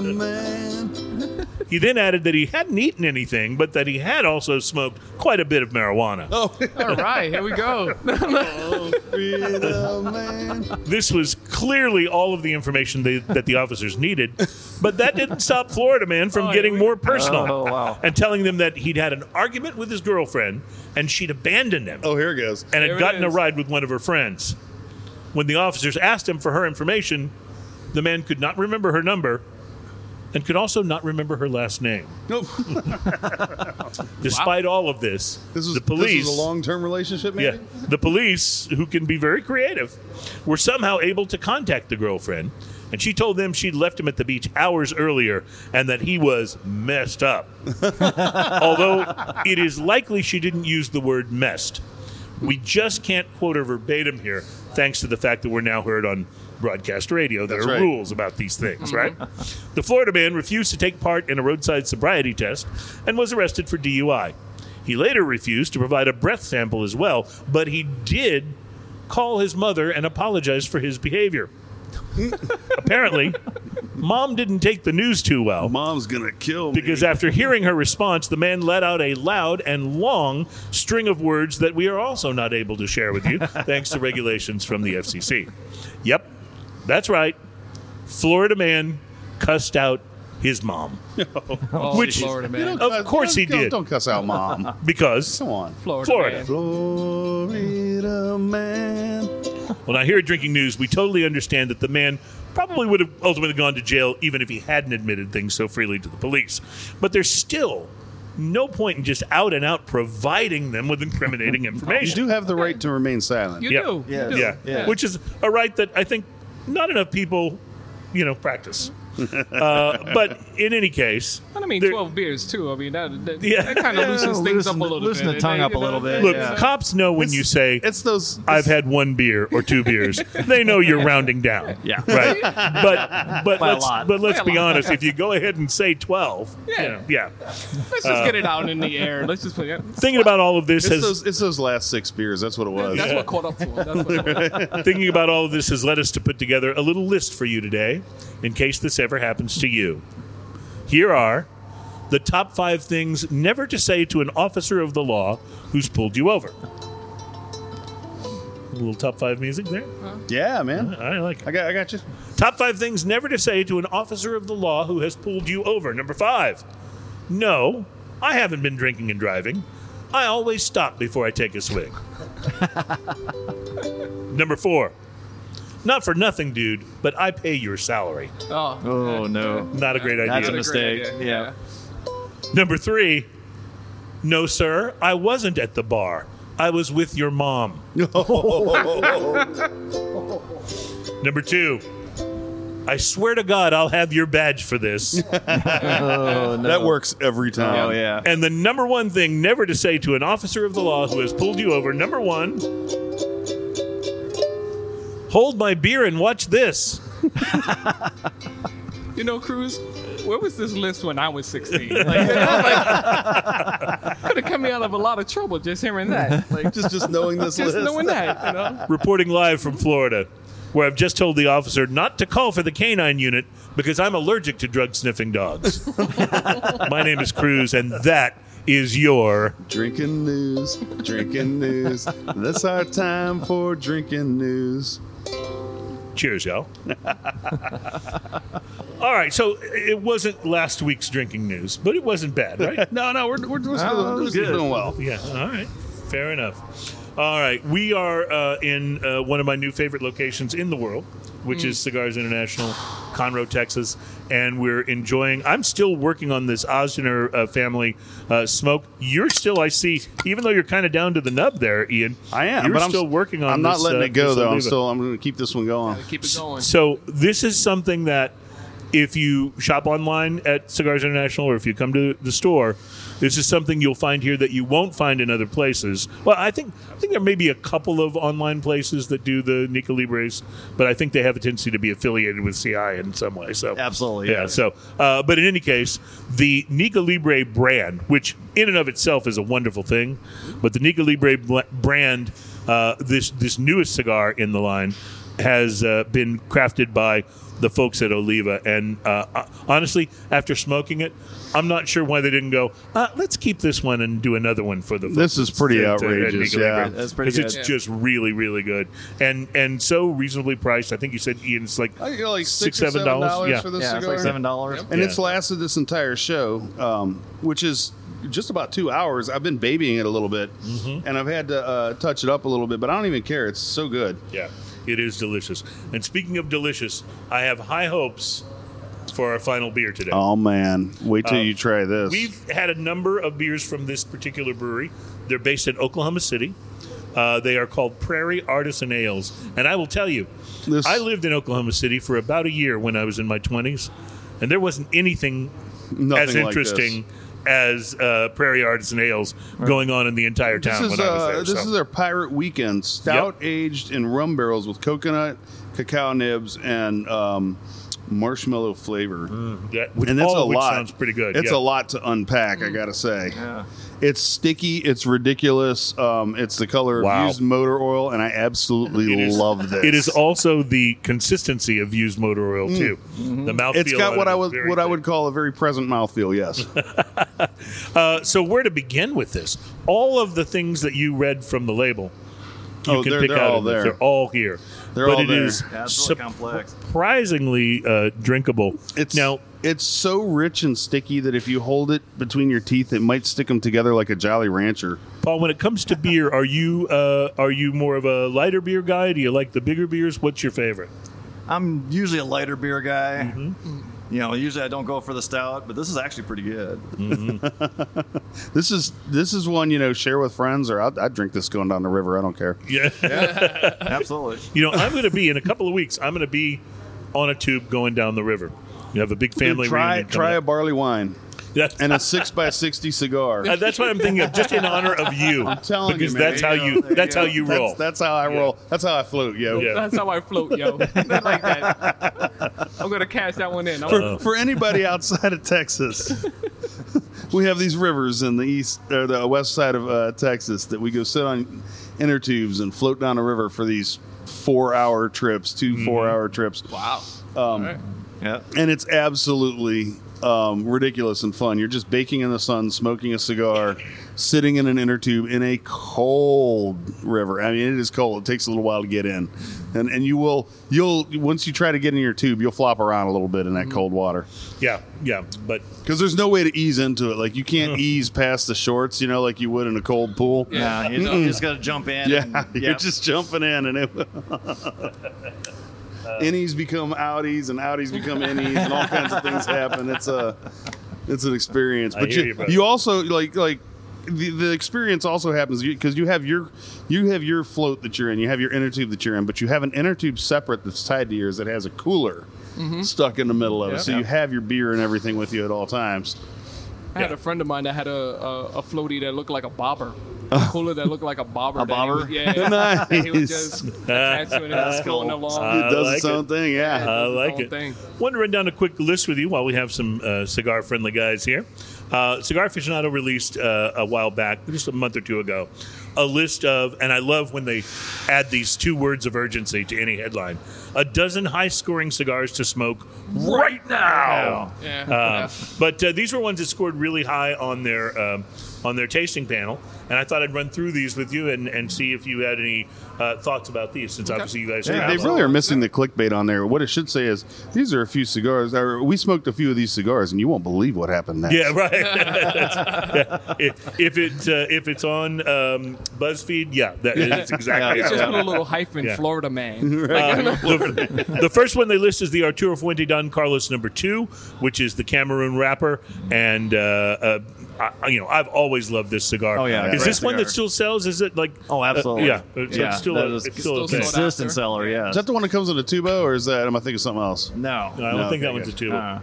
man. [LAUGHS] He then added that he hadn't eaten anything, but that he had also smoked quite a bit of marijuana. Oh, [LAUGHS] All right, here we go. [LAUGHS] Oh, Florida man. This was clearly all of the information they, that the officers needed, but that didn't stop Florida Man from Oh, getting we- more personal Oh, wow. and telling them that he'd had an argument with his girlfriend and she'd abandoned him Oh, here it goes. and There had it gotten a ride with one of her friends. When the officers asked him for her information, the man could not remember her number and could also not remember her last name. Nope. [LAUGHS] Despite all of this, This was the police This was a long-term relationship, maybe. yeah, the police, who can be very creative, were somehow able to contact the girlfriend, and she told them she'd left him at the beach hours earlier and that he was messed up. [LAUGHS] Although it is likely she didn't use the word messed. We just can't quote her verbatim here, thanks to the fact that we're now heard on broadcast radio. There That's are right. rules about these things, mm-hmm. right? The Florida man refused to take part in a roadside sobriety test and was arrested for DUI. He later refused to provide a breath sample as well, but he did call his mother and apologize for his behavior. [LAUGHS] Apparently, mom didn't take the news too well Mom's gonna kill me. because after hearing her response, the man let out a loud and long string of words that we are also not able to share with you, [LAUGHS] thanks to regulations from the FCC. Yep, that's right. Florida man cussed out his mom [LAUGHS] oh, oh, Which- Florida man. Of course he don't, did. Don't cuss out mom. [LAUGHS] because Come on. Florida. Florida. Man. Florida man. when I hear drinking news, we totally understand that the man probably would have ultimately gone to jail even if he hadn't admitted things so freely to the police. But there's still no point in just out and out providing them with incriminating information. [LAUGHS] You information. do have the right to remain silent. You Yeah. do. Yeah. You do. yeah. Yeah. which is a right that I think not enough people, you know, practice. uh, but in any case, I mean, there- 12 beers, too. I mean, that, that, Yeah. that kind of Yeah, loosens things loosen up a the- little loosen bit. the tongue And, up a little bit, look, yeah. cops know when It's- you say It's those. I've had one beer or two beers. [LAUGHS] they know you're rounding down. Yeah. Right. But but By let's but let's By be lot. honest. If you go ahead and say twelve, Yeah. you know, yeah. Let's just get it uh, out in the air. Let's just put it. Thinking about all of this It's has those, it's those last six beers. That's what it was. That's what caught up to him. That's what [LAUGHS] thinking about all of this has led us to put together a little list for you today, in case this ever happens to you. Here are the top five things never to say to an officer of the law who's pulled you over. A little top five music there. Yeah, man. Uh, I like it. I got, I got you. Top five things never to say to an officer of the law who has pulled you over. Number five, no, I haven't been drinking and driving. I always stop before I take a swig. [LAUGHS] Number four, not for nothing, dude, but I pay your salary. Oh, Oh no. Not a great idea. That's idea. a mistake. idea, Yeah. Number three, no, sir, I wasn't at the bar. I was with your mom. [LAUGHS] Number two, I swear to God, I'll have your badge for this. [LAUGHS] Oh no. That works every time. Oh yeah. And the number one thing never to say to an officer of the law who has pulled you over number one, hold my beer and watch this. [LAUGHS] You know, Cruz, where was this list when I was 16? [LAUGHS] Like, you know, like, could have kept me out of a lot of trouble just hearing that. Like, [LAUGHS] Just, just knowing this just list. knowing that, you know? Reporting live from Florida, where I've just told the officer not to call for the canine unit because I'm allergic to drug sniffing dogs. my name is Cruz, and that is your. Drinking news, drinking news. That's our time for drinking news. Cheers, y'all. [LAUGHS] All right, so it wasn't last week's drinking news, but it wasn't bad, right? [LAUGHS] No, no, we're, we're, we're still, we're still good. doing well. Yeah. All right. Fair enough. All right. We are uh, in uh, one of my new favorite locations in the world. which is Cigars International, Conroe, Texas, and we're enjoying. I'm still working on this Ozgener uh, family uh, smoke. You're still, I see, even though you're kind of down to the nub there, Ian. I am, You're but I'm still working on. I'm not letting uh, it go this though. I'm still. I'm going to keep this one going. Keep it going. So this is something that if you shop online at Cigars International or if you come to the store, this is something you'll find here that you won't find in other places. Well, I think I think there may be a couple of online places that do the Nica Libres, but I think they have a tendency to be affiliated with CI in some way. So Absolutely, yeah. yeah. So, uh, but in any case, the Nica Libre brand, which in and of itself is a wonderful thing, but the Nica Libre bl- brand, uh, this this newest cigar in the line, has uh, been crafted by the folks at Oliva. And uh, uh, honestly, after smoking it, I'm not sure why they didn't go. Uh, let's keep this one and do another one for the. This is pretty at- at outrageous, Nica yeah. Libre. That's pretty 'Cause It's good. just really, really good, and and so reasonably priced. I think you said Ian, it's like I think like six, six, or seven seven dollars. dollars Yeah. for this Yeah, it's like seven dollars. and Yeah. it's lasted this entire show, um, which is just about two hours. I've been babying it a little bit, Mm-hmm. and I've had to uh, touch it up a little bit, but I don't even care. It's so good. Yeah, it is delicious. And speaking of delicious, I have high hopes for our final beer today. Oh man, wait till Uh, you try this. We've had a number of beers from this particular brewery. They're based in Oklahoma City. Uh, they are called Prairie Artisan Ales. And I will tell you, This- I lived in Oklahoma City for about a year when I was in my 20s, and there wasn't anything Nothing as like interesting as uh, Prairie Artisan Ales going on in the entire This town is when I was uh, there. this so. is their Pirate Weekend stout aged in rum barrels with coconut, cacao nibs, and um, marshmallow flavor. That- which- And that's all a of which lot. sounds pretty good. It's yeah. a lot to unpack. I gotta say. Yeah. It's sticky. It's ridiculous. Um, it's the color Wow. of used motor oil, and I absolutely It is- love this. It is also the consistency of used motor oil too. The mouthfeel. Mm. Mm-hmm. It's got what I is would very what I would call a very present mouthfeel. Yes. [LAUGHS] Uh, so where to begin with this? All of the things that you read from the label, you Oh, can they're- pick they're out. all of this. there. They're all here. They're but all it there. is Yeah, it's really complex. surprisingly uh, drinkable. It's now. It's so rich and sticky that if you hold it between your teeth, it might stick them together like a Jolly Rancher. Paul, when it comes to beer, are you uh, are you more of a lighter beer guy? Do you like the bigger beers? What's your favorite? I'm usually a lighter beer guy. Mm-hmm. You know, usually I don't go for the stout, but this is actually pretty good. [LAUGHS] This is this is one you know share with friends, or I'd, I'd drink this going down the river. I don't care. Yeah. Absolutely. [LAUGHS] you know, I'm going to be in a couple of weeks. I'm going to be on a tube going down the river. You have a big family try reunion. try coming a barley wine That's- and a [LAUGHS] six by sixty cigar. Uh, that's what I'm thinking of, just in honor of you. I'm telling you, because man. that's how There you you that's you how you roll. That's, that's how I roll. That's how I float, yo. Yeah. That's how I float, yo. [LAUGHS] I like that. I'm gonna cash that one in. I'm For, for anybody outside of Texas, [LAUGHS] we have these rivers in the east or the west side of uh, Texas that we go sit on inner tubes and float down a river for these four-hour trips, 2 four-hour trips. wow. Um, All right. Yeah. and it's absolutely um, ridiculous and fun. You're just baking in the sun, smoking a cigar, sitting in an inner tube in a cold river. I mean, it is cold. It takes a little while to get in, and and you will you'll once you try to get in your tube, you'll flop around a little bit in that cold water yeah, yeah, but because there's no way to ease into it. Like you can't [LAUGHS] ease past the shorts, you know, like you would in a cold pool. Yeah. You, you just got to jump in. Yeah, and- [LAUGHS] you're just jumping in, and it. [LAUGHS] Uh, innies become outies, and outies become innies, and all kinds of things happen. It's a, it's an experience. But you, you, you also like like the, the experience also happens because you have your you have your float that you're in, you have your inner tube that you're in, but you have an inner tube separate that's tied to yours that has a cooler mm-hmm. stuck in the middle of it. Yeah. So you have your beer and everything with you at all times. I had a friend of mine that had a, a, a floaty that looked like a bobber. A cooler that looked like a bobber. A that bobber? was- yeah. Nice. [LAUGHS] He was just attached to it and it along. I it does like its own it. thing, yeah. I like own it. thing. Want to run down a quick list with you while we have some uh, cigar friendly guys here. Uh, cigar aficionado released uh, a while back, just a month or two ago, a list of, and I love when they add these two words of urgency to any headline: a dozen high scoring cigars to smoke right now. Yeah. Uh, yeah. But uh, these were ones that scored really high on their um, on their tasting panel, and I thought I'd run through these with you and, and see if you had any uh, thoughts about these, since obviously you guys They, have they them. really are missing the clickbait on there. What it should say is these are a few cigars. Or we smoked a few of these cigars, and you won't believe what happened next. Yeah, right. Yeah. [LAUGHS] [LAUGHS] If, if it uh, if it's on um, BuzzFeed, yeah, that is exactly. It's just it put a little hyphen, Yeah. Florida man. [LAUGHS] Uh, the, the first one they list is the Arturo Fuente Don Carlos number two, which is the Cameroon wrapper, and uh, uh, I, you know I've always loved this cigar. Oh, yeah, is great this one that still sells? Is it like? Oh, absolutely. Uh, yeah, it's, Yeah, it's still a, is- it's still Still thing. sold Consistent after. seller, yeah. Is that the one that comes in a tubo, or is that? Am I thinking of something else? no. No, I don't No, think that okay, one's a tubo. Uh,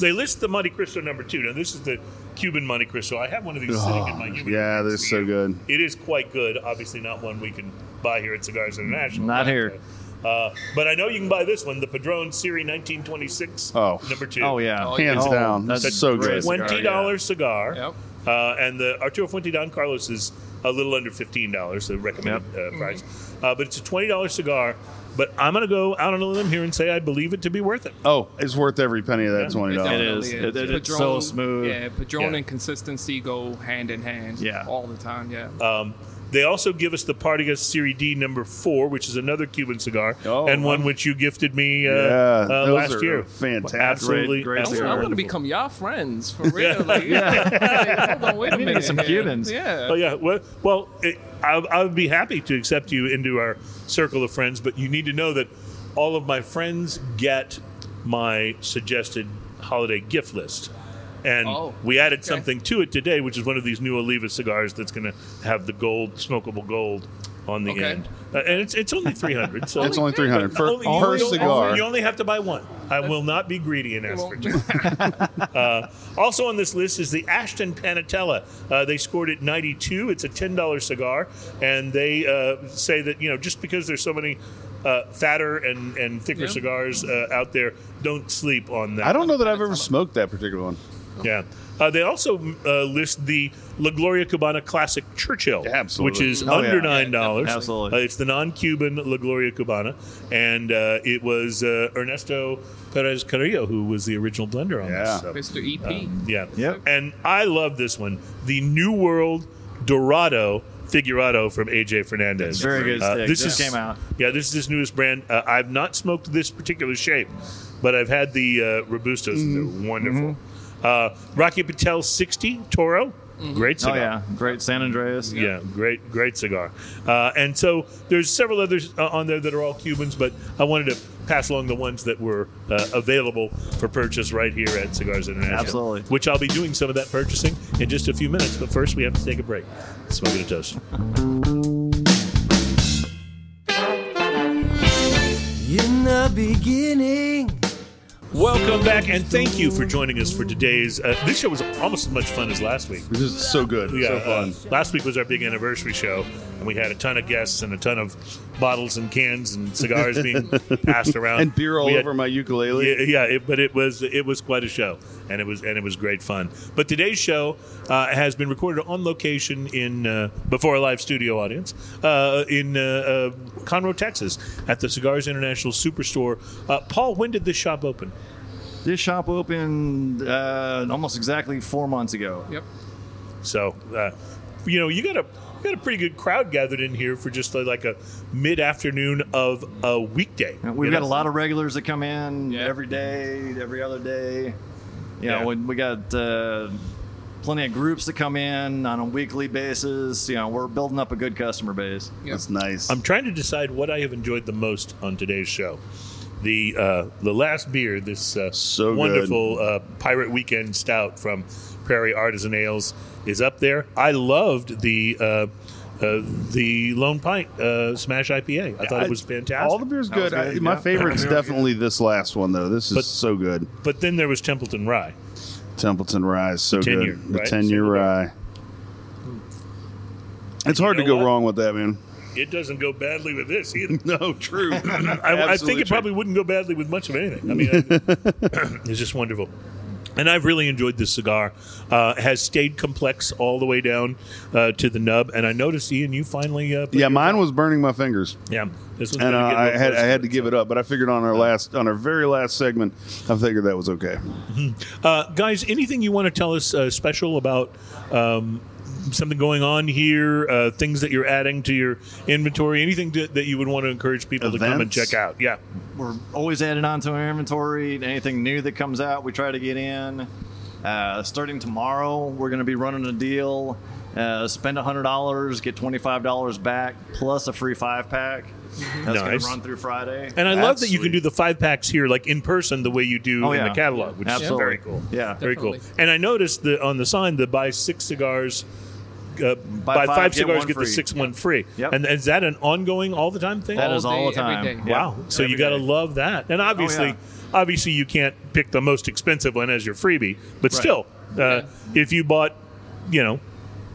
They list the Montecristo number two. Now this is the Cuban Montecristo. I have one of these sitting in my humidor. Oh, yeah, they're so good. It is quite good. Obviously, not one we can buy here at Cigars International. Not but, here. Uh, but I know you can buy this one, the Padron Series 1926, Oh. number two. oh, yeah. Oh, Hands Oh, down, that's that's so great good. twenty dollars cigar. Yep. Uh, and the Arturo Fuente Don Carlos is a little under fifteen dollars, the recommended uh, price. Uh, but it's a twenty dollars cigar. But I'm going to go out on a limb here and say I believe it to be worth it. Oh, it's worth every penny of that Yeah. twenty dollars. It definitely is. It- it- it's Padron- so smooth. Yeah, Padron Yeah. and consistency go hand in hand. Yeah. all the time. Yeah. Um, they also give us the Partagas Serie D number four, which is another Cuban cigar, Oh, and one wow. which you gifted me uh, Yeah, uh, those last are year. fantastic. Absolutely, Great- great I'm, absolutely I'm gonna become y'all friends for [LAUGHS] real. Like, yeah. [LAUGHS] Hold on, wait a minute. some. Cubans. Yeah. Oh yeah. Well, well, it, I, I would be happy to accept you into our circle of friends, but you need to know that all of my friends get my suggested holiday gift list. And Oh, we added okay. something to it today, which is one of these new Oliva cigars that's going to have the gold, smokable gold on the Okay. end. Uh, and it's, it's only [LAUGHS] 300 so It's only three hundred for Only- per you only- cigar. You only have to buy one. I will not be greedy and ask for two. uh, also on this list is the Ashton Panatella. Uh, they scored at 92. It's a $10 cigar, and they uh, say that you know just because there's so many uh, fatter and, and thicker Yeah. cigars uh, out there, don't sleep on that. I don't know that I've ever smoked that particular one. Yeah. Uh, they also uh, list the La Gloria Cubana Classic Churchill, Yeah, absolutely. which is Oh, under Yeah, nine dollars. absolutely. Uh, it's the non-Cuban La Gloria Cubana, and uh, it was uh, Ernesto Perez Carrillo who was the original blender on Yeah. this. So, Mr. EP. yeah. Yep. And I love this one, the New World Dorado Figurado from AJ Fernandez. Very good Uh, stick. this Just is, came out. Yeah, this is his newest brand. Uh, I've not smoked this particular shape, but I've had the uh, Robustos. and Mm-hmm. They're wonderful. Uh, Rocky Patel 60 Toro. Great cigar. Oh cigar. yeah, great San Andreas. Yeah, great, great cigar. Uh, and so there's several others uh, on there that are all Cubans, but I wanted to pass along the ones that were uh, available for purchase right here at Cigars International. Absolutely. Which I'll be doing some of that purchasing in just a few minutes. But first, we have to take a break. Smoking a toast. In the beginning. Welcome back, and thank you for joining us for today's. Uh, this show was almost as much fun as last week. This is so good. Yeah, so fun. uh, last week was our big anniversary show, and we had a ton of guests and a ton of bottles and cans and cigars being [LAUGHS] passed around, and beer all had- over my ukulele. Yeah, yeah it, but it was it was quite a show, and it was and it was great fun. But today's show uh, has been recorded on location in uh, before a live studio audience uh, in uh, uh, Conroe, Texas, at the Cigars International Superstore. Uh, Paul, when did this shop open? This shop opened uh, almost exactly four months ago. Yep. So, uh, you know, you got a you got a pretty good crowd gathered in here for just uh, like a mid afternoon of a weekday. We've you got know? a lot of regulars that come in Yeah. every day, every other day. You know, Yeah. we, we got uh, plenty of groups that come in on a weekly basis. You know, we're building up a good customer base. That's nice. I'm trying to decide what I have enjoyed the most on today's show. The uh, the last beer, this uh, So wonderful uh, Pirate Weekend Stout from Prairie Artisan Ales, is up there. I loved the uh, the Lone Pint uh, Smash IPA. I thought it was fantastic. All the beer's That was good. I, good, my yeah. favorite's definitely this last one, though. This is But- so good. but then there was Templeton Rye. Templeton Rye is so 10 good. year, the right? 10 year Single rye. It's hard to go what? wrong with that, man. It doesn't go badly with this either. [LAUGHS] No, true. [LAUGHS] I, I think it probably wouldn't go badly with much of anything. I mean, I- [LAUGHS] [COUGHS] it's just wonderful. And I've really enjoyed this cigar. Uh, has stayed complex all the way down uh, to the nub. And I noticed, Ian, you finally. Uh, put Yeah, mine was burning my fingers. Yeah, this was And uh, I had I had to give it up, but I figured on our last on our very last segment, I figured that was okay. Uh, guys, anything you want to tell us uh, special about um, something going on here, uh, things that you're adding to your inventory, anything to, that you would want to encourage people to come and check out? Yeah. We're always adding on to our inventory. Anything new that comes out, we try to get in. Uh, starting tomorrow, we're going to be running a deal. Uh, spend $100, get $25 back, plus a free five pack. That's going to run through Friday. And I love that you can do the five packs here, like in person, the way you do Oh, in yeah. the catalog, which Absolutely. is very cool. Yeah. very cool. And I noticed the on the sign the buy six cigars, uh, buy, five, five, cigars, one get the free. six one free. Yep. And is that an ongoing all the time thing? That All is all the day, every time. day. Yeah. Wow. So you got to love that. And obviously, yeah. obviously you can't pick the most expensive one as your freebie, but Right. still, uh, if you bought, you know,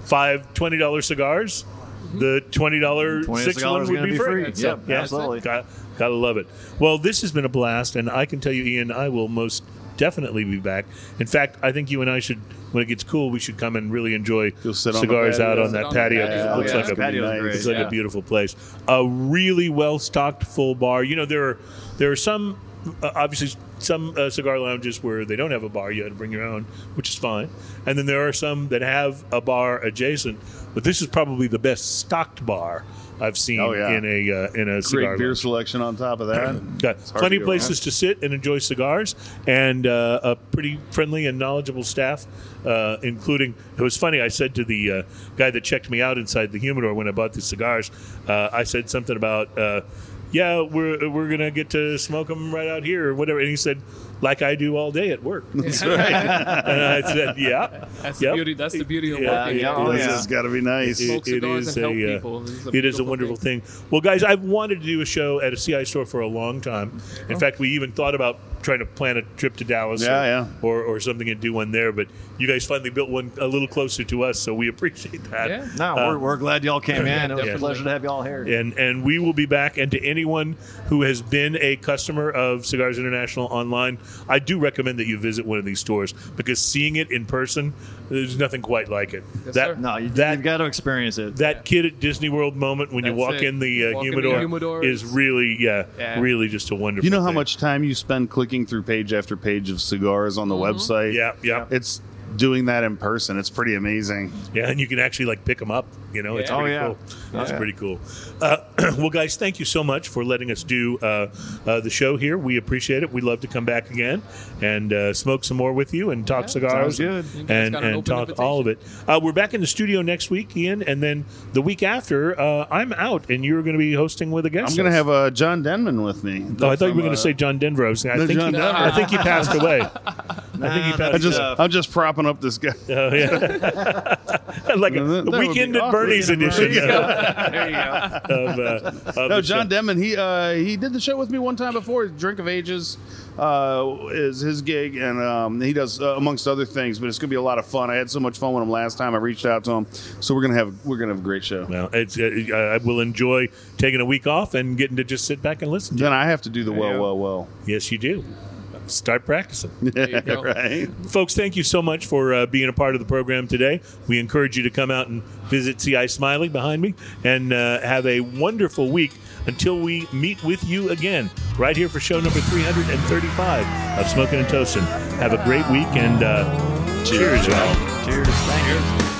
five twenty dollar cigars, the twenty dollar $20 six one would be be free. free. So, Yep, yeah, absolutely. Got, gotta love it. Well, this has been a blast, and I can tell you, Ian, I will most definitely be back. In fact, I think you and I should, when it gets cool, we should come and really enjoy sit cigars patio. out on that on the patio. 'cause patio. it Oh, looks yeah. like a nice. it's like yeah. a beautiful place. A really well stocked full bar. You know, there are there are some uh, obviously some uh, cigar lounges where they don't have a bar. You have to bring your own, which is fine. And then there are some that have a bar adjacent. But this is probably the best stocked bar I've seen Oh, yeah. in a uh, in a cigar Great beer selection on top of that. Got plenty of places to sit and enjoy cigars, and uh, a pretty friendly and knowledgeable staff, uh, including. It was funny. I said to the uh, guy that checked me out inside the humidor when I bought the cigars, uh, I said something about, uh, "Yeah, we're we're gonna get to smoke them right out here or whatever," and he said, "Like I do all day at work." That's [LAUGHS] right. and I said, "Yeah, That's Yep. the beauty. That's the beauty of Yeah, working. yeah, here. oh, this yeah. has got to be nice. It- it cigars is and help a, uh, is a it is a wonderful thing. thing. Well, guys, I've wanted to do a show at a CI store for a long time. In Oh. fact, we even thought about trying to plan a trip to Dallas Yeah, or, yeah. Or, or something and do one there. But you guys finally built one a little closer to us, so we appreciate that. Yeah. No, Uh, we're, we're glad y'all came in. It was Yeah. a pleasure to have y'all here. and and we will be back. And to anyone who has been a customer of Cigars International online, I do recommend that you visit one of these stores because seeing it in person, there's nothing quite like it. Yes, that sir. No, you, that you've got to experience it. that kid at Disney World moment when you walk it. in the uh, Walk in the humidor, humidor is is- really yeah, Yeah. really just a wonderful. You know how thing. much time you spend clicking through page after page of cigars on the website? Yeah, yeah, It's doing that in person. It's pretty amazing. yeah, and you can actually like pick them up. You know, it's Yeah. pretty Oh, yeah. cool. It's yeah. pretty cool. Uh, [CLEARS THROAT] well, guys, thank you so much for letting us do uh, uh, the show here. We appreciate it. We'd love to come back again and uh, smoke some more with you and talk Yeah, cigars. You and, an and talk all of it. Uh, we're back in the studio next week, Ian, and then the week after, uh, I'm out, and you're going to be hosting with a guest. I'm going to have uh, John Denman with me. Oh, I thought you were going to say John Denver. I was saying, I think John he, Denver. I think he passed away. [LAUGHS] I think he Nah, passed. I just, I'm just propping up this guy. Oh yeah, [LAUGHS] like a, a weekend at. Bernie's edition there you go. [LAUGHS] of, uh, of No, John show. Denman. He uh, he did the show with me one time before. Drink of Ages uh, is his gig, and um, he does uh, amongst other things. But it's going to be a lot of fun. I had so much fun with him last time. I reached out to him, so we're gonna have we're gonna have a great show. Well, it's, uh, I will enjoy taking a week off and getting to just sit back and listen. to Then I have to do the well, well, well. Yes, you do. Start practicing. [LAUGHS] There right. Folks, thank you so much for uh, being a part of the program today. We encourage you to come out and visit CI Smiley behind me and uh, have a wonderful week until we meet with you again right here for show number 335 of Smoking and Toasting. Have a great week and uh, cheers, y'all. Cheers. Thank you.